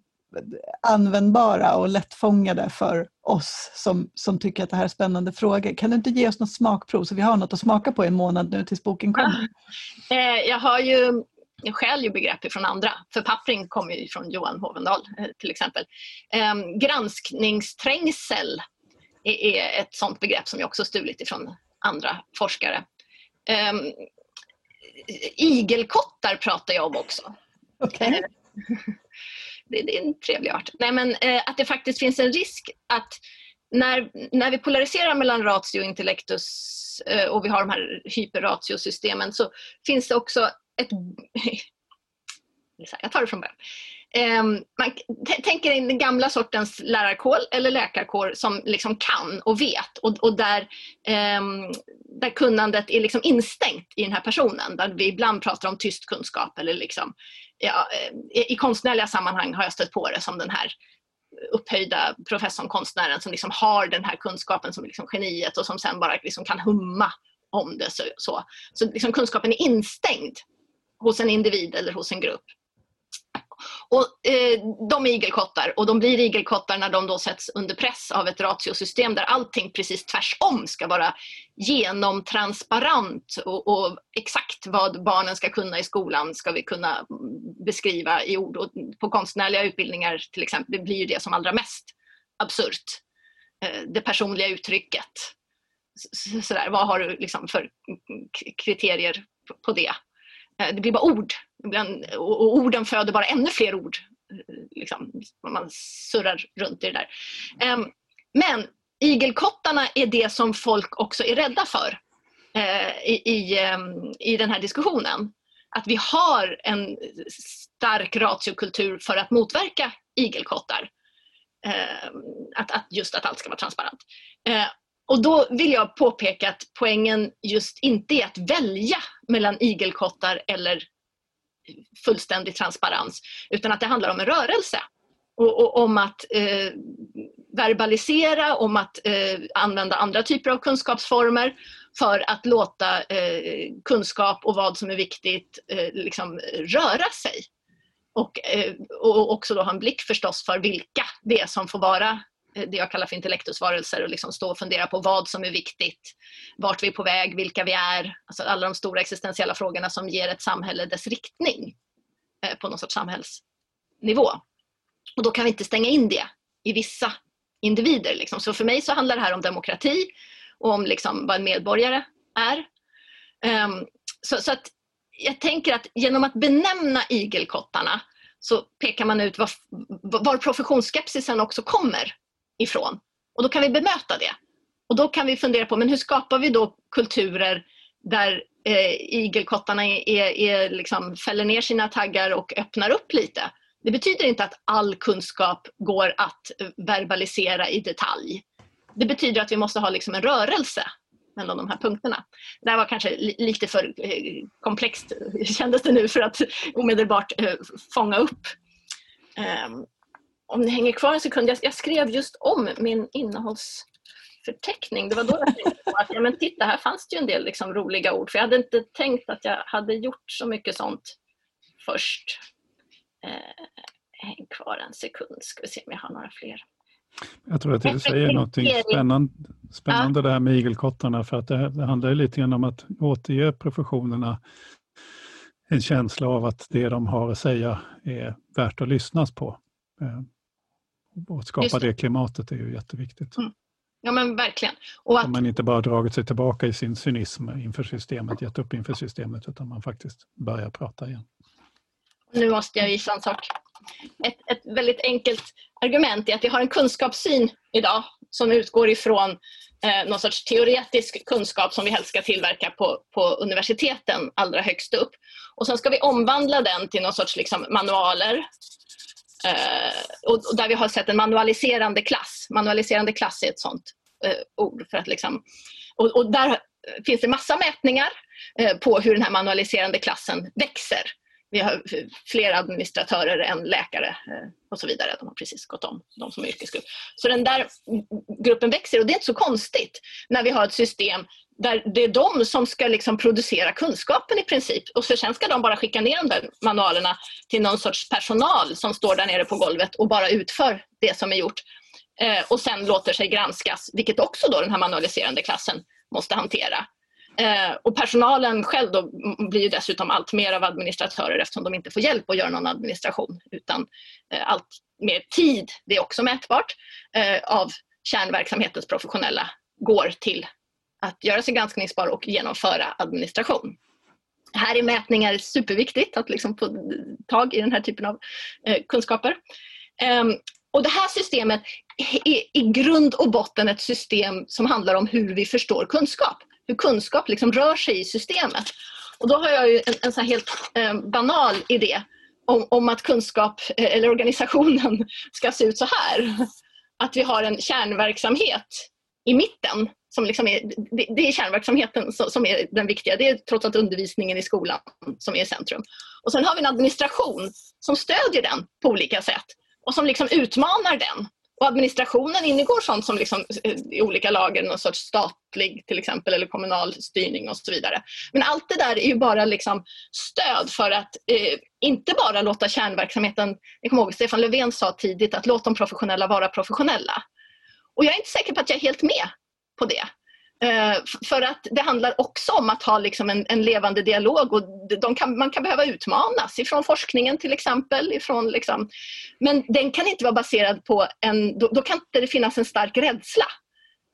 användbara och lättfångade för oss som, som tycker att det här är spännande frågor. Kan du inte ge oss något smakprov så vi har något att smaka på i en månad nu tills boken kommer? Eh, jag har ju jag stjäl ju begrepp från andra. Förpappring kommer ju från Johan Hovendal eh, till exempel. Ehm, granskningsträngsel är ett sådant begrepp som jag också stulit ifrån andra forskare. Ehm, igelkottar pratar jag om också. Okay. Det, det, är en trevlig art. Nej, men, eh, att det faktiskt finns en risk att när, när vi polariserar mellan ratio och intellectus eh, och vi har de här hyperratiosystemen så finns det också ett... Jag tar det från början eh, man tänker in den gamla sortens lärarkår eller läkarkår som liksom kan och vet och, och där, eh, där kunnandet är liksom instängt i den här personen. Där vi ibland pratar om tyst kunskap eller liksom, ja, eh, i konstnärliga sammanhang har jag stött på det som den här upphöjda professorn, konstnären som liksom har den här kunskapen som liksom geniet och som sen bara liksom kan humma om det. Så, så, så liksom kunskapen är instängd hos en individ eller hos en grupp. Och, eh, de är igelkottar och de blir igelkottar när de då sätts under press av ett ratiosystem där allting precis tvärsom ska vara genomtransparent och, och, exakt vad barnen ska kunna i skolan ska vi kunna beskriva i ord. Och på konstnärliga utbildningar till exempel blir det som allra mest absurt. Eh, det personliga uttrycket. Sådär, vad har du liksom för kriterier på det? Eh, det blir bara ord. Och orden föder bara ännu fler ord. Liksom, man surrar runt i det där. Um, men igelkottarna är det som folk också är rädda för uh, i, ehm, i den här diskussionen. Att vi har en stark ratiokultur för att motverka igelkottar. Uh, att, att just att allt ska vara transparent. Uh, och då vill jag påpeka att poängen just inte är att välja mellan igelkottar eller fullständig transparens utan att det handlar om en rörelse och, och om att eh, verbalisera, om att eh, använda andra typer av kunskapsformer för att låta eh, kunskap och vad som är viktigt eh, liksom röra sig. Och, eh, och också då ha en blick förstås för vilka det är som får vara Eh, det jag kallar för intellektusvarelser och liksom stå och fundera på vad som är viktigt, vart vi är på väg, vilka vi är. Alltså alla de stora existentiella frågorna som ger ett samhälle dess riktning eh, på någon sorts samhällsnivå. Och då kan vi inte stänga in det i vissa individer. Liksom. Så för mig så handlar det här om demokrati och om liksom vad en medborgare är. Um, så, så, att jag tänker att genom att benämna igelkottarna så pekar man ut var, var professionsskepsisen också kommer ifrån. Och då kan vi bemöta det. Och då kan vi fundera på men hur skapar vi då kulturer där eh, igelkottarna är, är, är liksom, fäller ner sina taggar och öppnar upp lite. Det betyder inte att all kunskap går att eh, verbalisera i detalj. Det betyder att vi måste ha liksom en rörelse mellan de här punkterna. Det här var kanske lite för eh, komplext kändes det nu för att omedelbart eh, fånga upp. Ehm, om ni hänger kvar en sekund, jag, jag skrev just om min innehållsförteckning. Det var då jag tänkte på att ja, men titta, här fanns det ju en del liksom, roliga ord. För jag hade inte tänkt att jag hade gjort så mycket sånt först. Eh, häng kvar en sekund, ska vi se om jag har några fler. Jag tror att du säger något spännande, spännande det här med igelkottarna för att det, det handlar lite grann om att återge professionerna en känsla av att det de har att säga är värt att lyssnas på. Och skapa det. det. klimatet är ju jätteviktigt. Mm. Ja men verkligen. Och att... man inte bara dragit sig tillbaka i sin cynism inför systemet, gett upp inför systemet, utan man faktiskt börjar prata igen. Nu måste jag visa en sak. Ett, ett väldigt enkelt argument är att vi har en kunskapssyn idag som utgår ifrån eh, någon sorts teoretisk kunskap som vi helst ska tillverka på, på universiteten allra högst upp. Och sen ska vi omvandla den till någon sorts liksom, manualer Eh, och, där vi har sett en manualiserande klass. Manualiserande klass är ett sånt eh, ord. För att liksom, och, och, där finns det massa mätningar eh, på hur den här manualiserande klassen växer. Vi har fler administratörer än läkare eh, och så vidare. De har precis gått om, de som är yrkesgrupp. Så den där gruppen växer och det är inte så konstigt när vi har ett system där det är de som ska liksom producera kunskapen i princip och så sen ska de bara skicka ner de där manualerna till någon sorts personal som står där nere på golvet och bara utför det som är gjort eh, och sen låter sig granskas, vilket också då den här manualiserande klassen måste hantera. Eh, och personalen själv då blir ju dessutom allt mer av administratörer eftersom de inte får hjälp att göra någon administration utan eh, allt mer tid, det är också mätbart, eh, av kärnverksamhetens professionella går till att göra sig granskningsbar och genomföra administration. Här är mätningar superviktigt, att liksom få tag i den här typen av eh, kunskaper. Um, och det här systemet är i grund och botten ett system som handlar om hur vi förstår kunskap. Hur kunskap liksom rör sig i systemet. Och då har jag en, en så helt eh, banal idé om, om att kunskap eh, eller organisationen ska se ut så här. Att vi har en kärnverksamhet i mitten som liksom är, det, det är kärnverksamheten som, som är den viktiga. Det är trots allt undervisningen i skolan som är i centrum. Och sen har vi en administration som stödjer den på olika sätt och som liksom utmanar den. Och administrationen ingår sånt som liksom, eh, i olika lager, någon sorts statlig till exempel eller kommunal styrning och så vidare. Men allt det där är ju bara liksom stöd för att eh, inte bara låta kärnverksamheten, jag kommer ihåg Stefan Löfven sa tidigt att låt de professionella vara professionella. Och jag är inte säker på att jag är helt med på det. Eh, för att det handlar också om att ha liksom en, en levande dialog och kan, man kan behöva utmanas ifrån forskningen till exempel. Ifrån liksom, men den kan inte vara baserad på en, då, då kan inte det finnas en stark rädsla.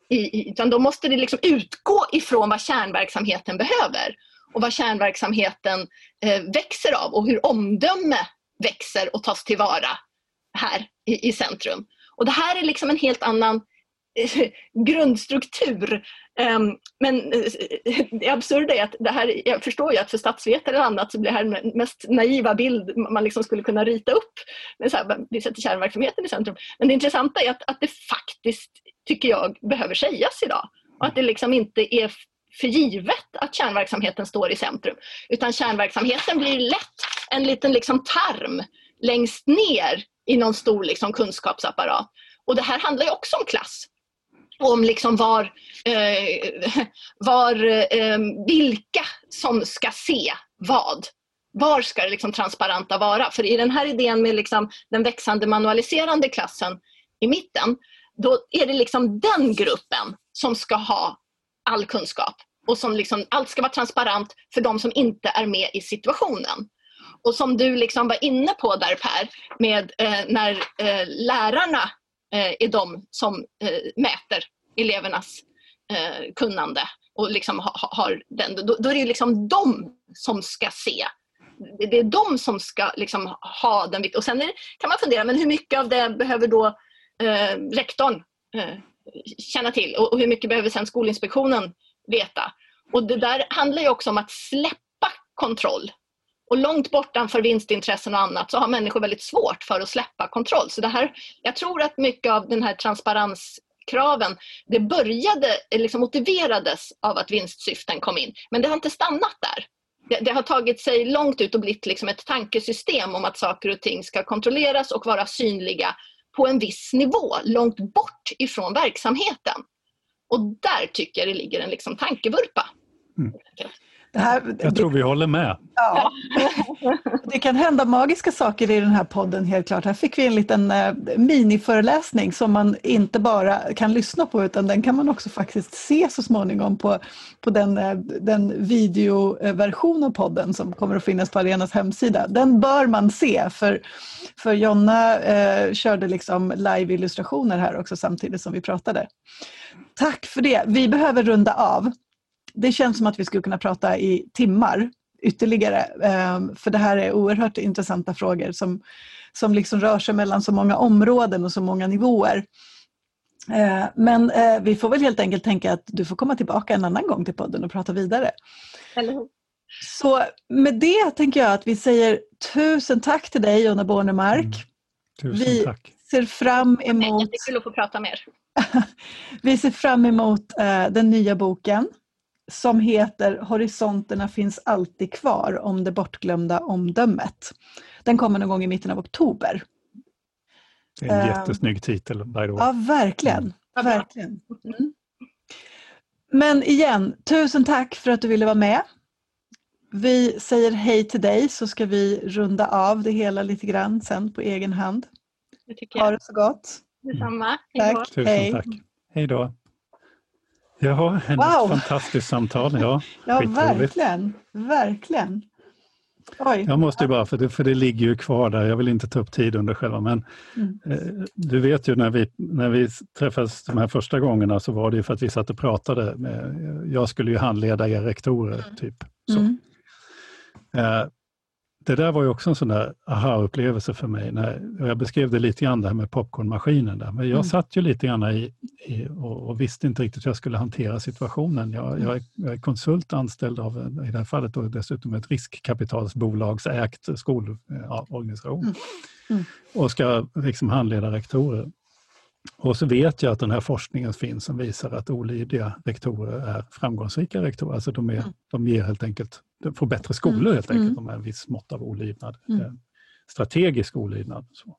I, utan då måste det liksom utgå ifrån vad kärnverksamheten behöver och vad kärnverksamheten eh, växer av och hur omdöme växer och tas tillvara här i, i centrum. Och det här är liksom en helt annan grundstruktur. Ehm, men eh, det absurda är att det här, jag förstår ju att för statsvetare och annat så blir det här den mest naiva bild man liksom skulle kunna rita upp. Men så här, vi sätter kärnverksamheten i centrum. Men det intressanta är att, att det faktiskt, tycker jag, behöver sägas idag. Och att det liksom inte är för givet att kärnverksamheten står i centrum. Utan kärnverksamheten blir lätt en liten liksom tarm längst ner i någon stor liksom kunskapsapparat. Och det här handlar ju också om klass om liksom var, eh, var eh, vilka som ska se vad. Var ska det liksom transparenta vara? För i den här idén med liksom den växande manualiserande klassen i mitten, då är det liksom den gruppen som ska ha all kunskap och som liksom, allt ska vara transparent för de som inte är med i situationen. Och som du liksom var inne på där Per, med eh, när eh, lärarna Eh, är de som eh, mäter elevernas eh, kunnande och liksom har den. Då, då är det liksom de som ska se det är de som ska liksom ha den Och sen det, kan man fundera, men hur mycket av det behöver då eh, rektorn eh, känna till och, och, hur mycket behöver sen Skolinspektionen veta? Och det där handlar ju också om att släppa kontroll och långt bortanför vinstintressen och annat så har människor väldigt svårt för att släppa kontroll. Så det här, jag tror att mycket av den här transparenskraven det började, liksom motiverades av att vinstsyften kom in. Men det har inte stannat där. Det, det har tagit sig långt ut och blivit liksom ett tankesystem om att saker och ting ska kontrolleras och vara synliga på en viss nivå, långt bort ifrån verksamheten. Och där tycker jag det ligger en liksom tankevurpa. Mm. Här, jag tror vi håller med. Ja. Det kan hända magiska saker i den här podden helt klart. Här fick vi en liten eh, miniföreläsning som man inte bara kan lyssna på utan den kan man också faktiskt se så småningom på, på den, eh, den videoversion av podden som kommer att finnas på Arenas hemsida. Den bör man se för, för Jonna eh, körde liksom live-illustrationer här också samtidigt som vi pratade. Tack för det. Vi behöver runda av det känns som att vi skulle kunna prata i timmar ytterligare. Ehm, för det här är oerhört intressanta frågor som, som liksom rör sig mellan så många områden och så många nivåer. Ehm, men eh, vi får väl helt enkelt tänka att du får komma tillbaka en annan gång till podden och prata vidare. Eller Så med det tänker jag att vi säger tusen tack till dig Jonna Bornemark. Mm. Tusen vi tack. ser fram emot... Jättekul att få prata mer. vi ser fram emot uh, den nya boken som heter Horisonterna finns alltid kvar om det bortglömda omdömet. Den kommer någon gång i mitten av oktober. Det är en uh, jättesnygg titel. By. Ja, verkligen. Mm. verkligen. Mm. Men igen, tusen tack för att du ville vara med. Vi säger hej till dig så ska vi runda av det hela lite grann sen på egen hand. Det ha det så gott. Detsamma. Tack. Tusen hej. tack. Hej då. Jaha, ett wow. fantastiskt samtal. Ja, ja verkligen. verkligen. Oj. Jag måste ju bara, för det, för det ligger ju kvar där, jag vill inte ta upp tid under själva, men mm. eh, du vet ju när vi, när vi träffades de här första gångerna så var det ju för att vi satt och pratade. Med, jag skulle ju handleda er rektorer, typ. Så. Mm. Eh, det där var ju också en sån där aha-upplevelse för mig. När, jag beskrev det lite grann det här med popcornmaskinen. Där. Men jag mm. satt ju lite grann i, i och, och, visste inte riktigt hur jag skulle hantera situationen. Jag, jag, är, jag är, konsult anställd av, i det här fallet, och dessutom ett riskkapitalsbolagsägt skolorganisation. Mm. Mm. Och ska liksom handleda rektorer. Och så vet jag att den här forskningen finns som visar att olydiga rektorer är framgångsrika rektorer. Alltså de, är, mm. de ger helt enkelt, de får bättre skolor mm. helt enkelt, mm. de har en viss mått av olydnad. Mm. Eh, strategisk olydnad. Så.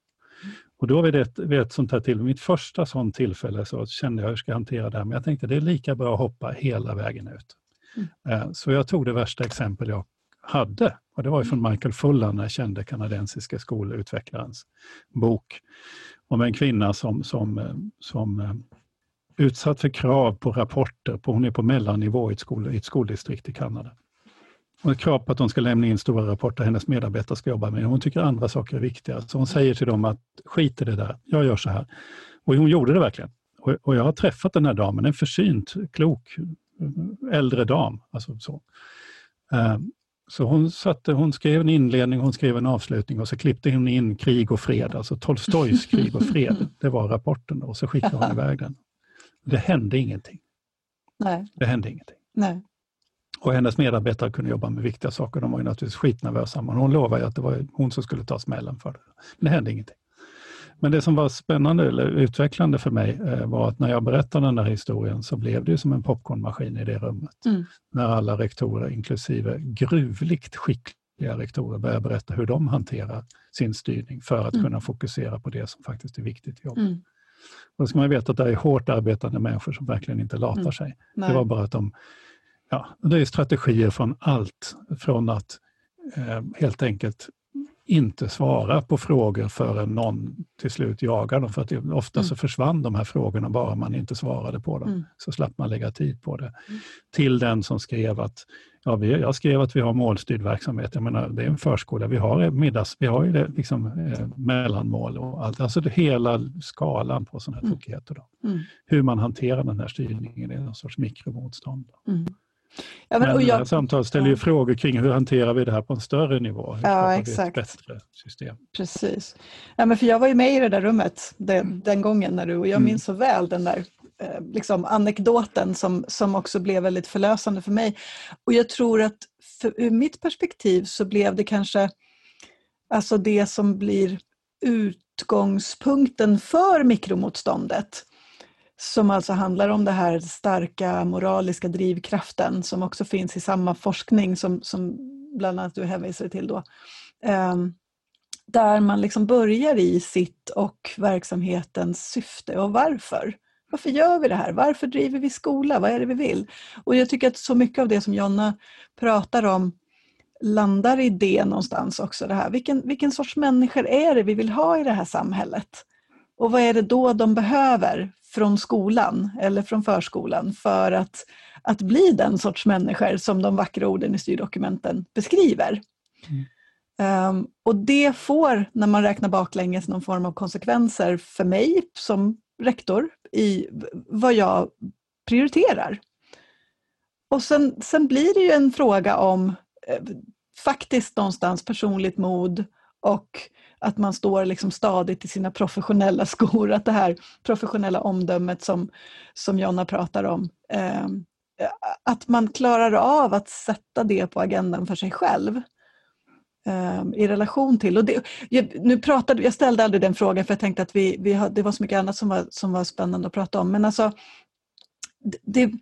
Och då vid ett, vid ett sånt här till, mitt första sånt tillfälle så kände jag hur jag ska hantera det här, men jag tänkte det är lika bra att hoppa hela vägen ut. Mm. Eh, så jag tog det värsta exempel jag hade, och det var från Michael Fullan, den kände kanadensiska skolutvecklarens bok om en kvinna som, som, eh, som eh, utsatt för krav på rapporter, på, hon är på mellannivå i ett, skol, i ett skoldistrikt i Kanada. Hon har krav på att de ska lämna in stora rapporter hennes medarbetare ska jobba med. Hon tycker andra saker är viktiga. Så hon säger till dem att skit i det där, jag gör så här. Och hon gjorde det verkligen. Och, och jag har träffat den här damen, en försynt, klok, eh, äldre dam. Alltså så. Så hon, satte, hon skrev en inledning, hon skrev en avslutning och så klippte hon in krig och fred, alltså Tolstojs krig och fred. Det var rapporten och så skickade hon iväg den. Det hände ingenting. Nej. Det hände ingenting. Nej. Och hennes medarbetare kunde jobba med viktiga saker. De var ju naturligtvis skitnervösa, men hon lovade att det var hon som skulle ta smällen för det. Men det hände ingenting. Men det som var spännande eller utvecklande för mig eh, var att när jag berättade den där historien så blev det som en popcornmaskin i det rummet. Mm. När alla rektorer, inklusive gruvligt skickliga rektorer, började berätta hur de hanterar sin styrning för att mm. kunna fokusera på det som faktiskt är viktigt i jobbet. Mm. Då ska man veta att det är hårt arbetande människor som verkligen inte latar mm. sig. Nej. Det var bara att de... Ja, det är strategier från allt från att eh, helt enkelt inte svara på frågor förrän någon till slut jagar dem. För att ofta mm. så försvann de här frågorna bara man inte svarade på dem. Mm. Så slapp man lägga tid på det. Mm. Till den som skrev att ja, vi, jag skrev att vi har målstyrd verksamhet. Jag menar, det är en förskola. Vi har middags, vi har ju det, liksom, eh, mellanmål och allt. Alltså det, hela skalan på sådana här mm. tokigheter. Då. Mm. Hur man hanterar den här styrningen är någon sorts mikromotstånd. Ja, men, men jag, det här samtalet ställer ju frågor kring hur hanterar vi det här på en större nivå? Hur ja, exakt. Ett bättre system? Precis. Ja, men för jag var ju med i det där rummet den, den gången när du, och jag mm. minns så väl den där eh, liksom, anekdoten som, som också blev väldigt förlösande för mig. Och jag tror att för, ur mitt perspektiv så blev det kanske alltså det som blir utgångspunkten för mikromotståndet som alltså handlar om den här starka moraliska drivkraften som också finns i samma forskning som, som bland annat du hänvisade till då. Um, där man liksom börjar i sitt och verksamhetens syfte och varför. Varför gör vi det här? Varför driver vi skola? Vad är det vi vill? Och jag tycker att så mycket av det som Jonna pratar om landar i det någonstans också. Det här. Vilken, vilken sorts människor är det vi vill ha i det här samhället? Och vad är det då de behöver från skolan eller från förskolan för att, att bli den sorts människor som de vackra orden i styrdokumenten beskriver. Mm. Um, och det får, när man räknar baklänges, någon form av konsekvenser för mig som rektor i vad jag prioriterar. Och sen, sen blir det ju en fråga om eh, faktiskt någonstans personligt mod och att man står liksom stadigt i sina professionella skor, att det här professionella omdömet som, som Jonna pratar om, eh, att man klarar av att sätta det på agendan för sig själv eh, i relation till. Och det, jag, nu pratade, jag ställde aldrig den frågan för jag tänkte att vi, vi har, det var så mycket annat som var, som var spännande att prata om, men alltså det,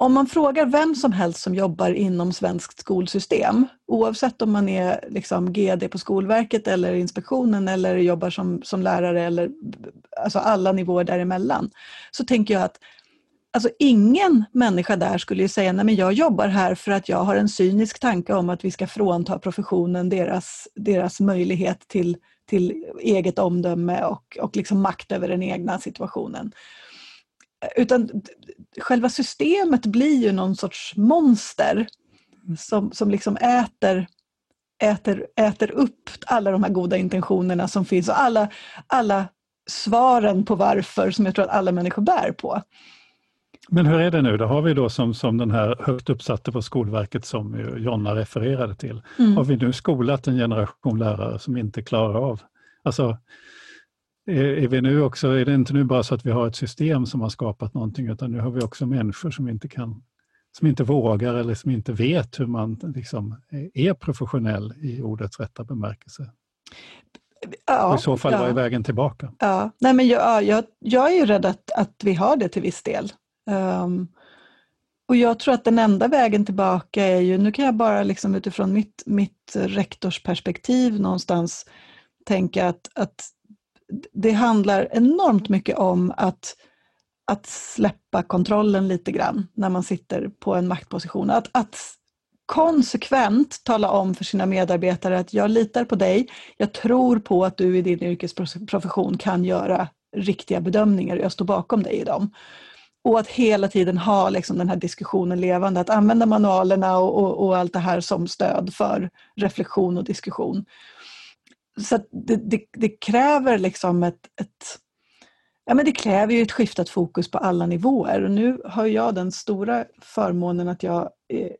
om man frågar vem som helst som jobbar inom svenskt skolsystem, oavsett om man är liksom GD på Skolverket eller inspektionen eller jobbar som, som lärare eller alltså alla nivåer däremellan, så tänker jag att alltså ingen människa där skulle säga nej men jag jobbar här för att jag har en cynisk tanke om att vi ska frånta professionen deras, deras möjlighet till, till eget omdöme och, och liksom makt över den egna situationen. Utan själva systemet blir ju någon sorts monster som, som liksom äter, äter, äter upp alla de här goda intentionerna som finns och alla, alla svaren på varför som jag tror att alla människor bär på. Men hur är det nu? Då har vi då som, som den här högt uppsatte på Skolverket som Jonna refererade till. Mm. Har vi nu skolat en generation lärare som inte klarar av... Alltså, är, vi nu också, är det inte nu bara så att vi har ett system som har skapat någonting utan nu har vi också människor som inte kan som inte vågar eller som inte vet hur man liksom är professionell i ordets rätta bemärkelse. Ja, och I så fall, ja. vad är vägen tillbaka? Ja. Nej, men jag, jag, jag är ju rädd att, att vi har det till viss del. Um, och jag tror att den enda vägen tillbaka är ju, nu kan jag bara liksom utifrån mitt, mitt rektorsperspektiv någonstans tänka att, att det handlar enormt mycket om att, att släppa kontrollen lite grann när man sitter på en maktposition. Att, att konsekvent tala om för sina medarbetare att jag litar på dig, jag tror på att du i din yrkesprofession kan göra riktiga bedömningar och jag står bakom dig i dem. Och att hela tiden ha liksom den här diskussionen levande, att använda manualerna och, och, och allt det här som stöd för reflektion och diskussion. Så det, det, det, kräver liksom ett, ett, ja men det kräver ju ett skiftat fokus på alla nivåer. Och nu har jag den stora förmånen att jag eh,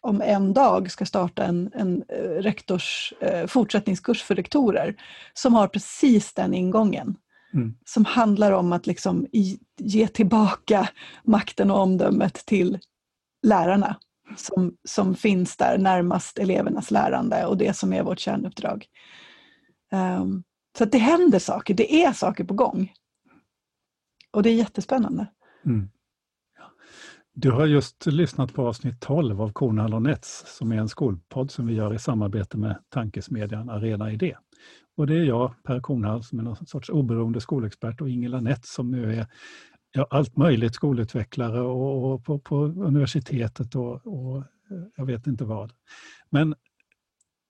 om en dag ska starta en, en eh, rektors eh, fortsättningskurs för rektorer som har precis den ingången. Mm. Som handlar om att liksom ge tillbaka makten och omdömet till lärarna som, som finns där närmast elevernas lärande och det som är vårt kärnuppdrag. Um, så att det händer saker, det är saker på gång. Och det är jättespännande. Mm. Du har just lyssnat på avsnitt 12 av Kornhall och Nets som är en skolpodd som vi gör i samarbete med tankesmedjan Arena Idé. Och det är jag, Per Kornhall, som är någon sorts oberoende skolexpert och Ingela Nett som nu är ja, allt möjligt skolutvecklare och, och på, på, universitetet och, och, eh, jag vet inte vad. Men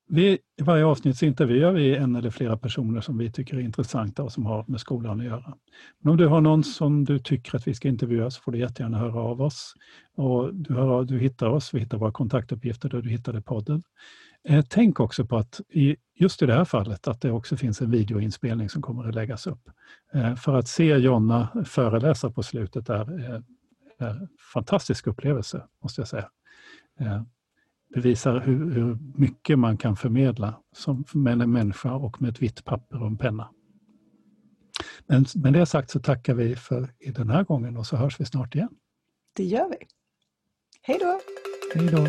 vi, I varje avsnitt så intervjuar vi en eller flera personer som vi tycker är intressanta och som har med skolan att göra. Men om du har någon som du tycker att vi ska intervjua så får du jättegärna höra av oss. Och du, hör, du hittar oss, vi hittar våra kontaktuppgifter där du hittade podden. Eh, tänk också på att i, just i det här fallet att det också finns en videoinspelning som kommer att läggas upp. Eh, för att se Jonna föreläsa på slutet är, är, är en fantastisk upplevelse, måste jag säga. Eh, det visar hur, hur, mycket man kan förmedla som med en människa och med ett vitt papper och en penna. Men med det sagt så tackar vi för i den här gången och så hörs vi snart igen. Det gör vi. Hej då! Hej då!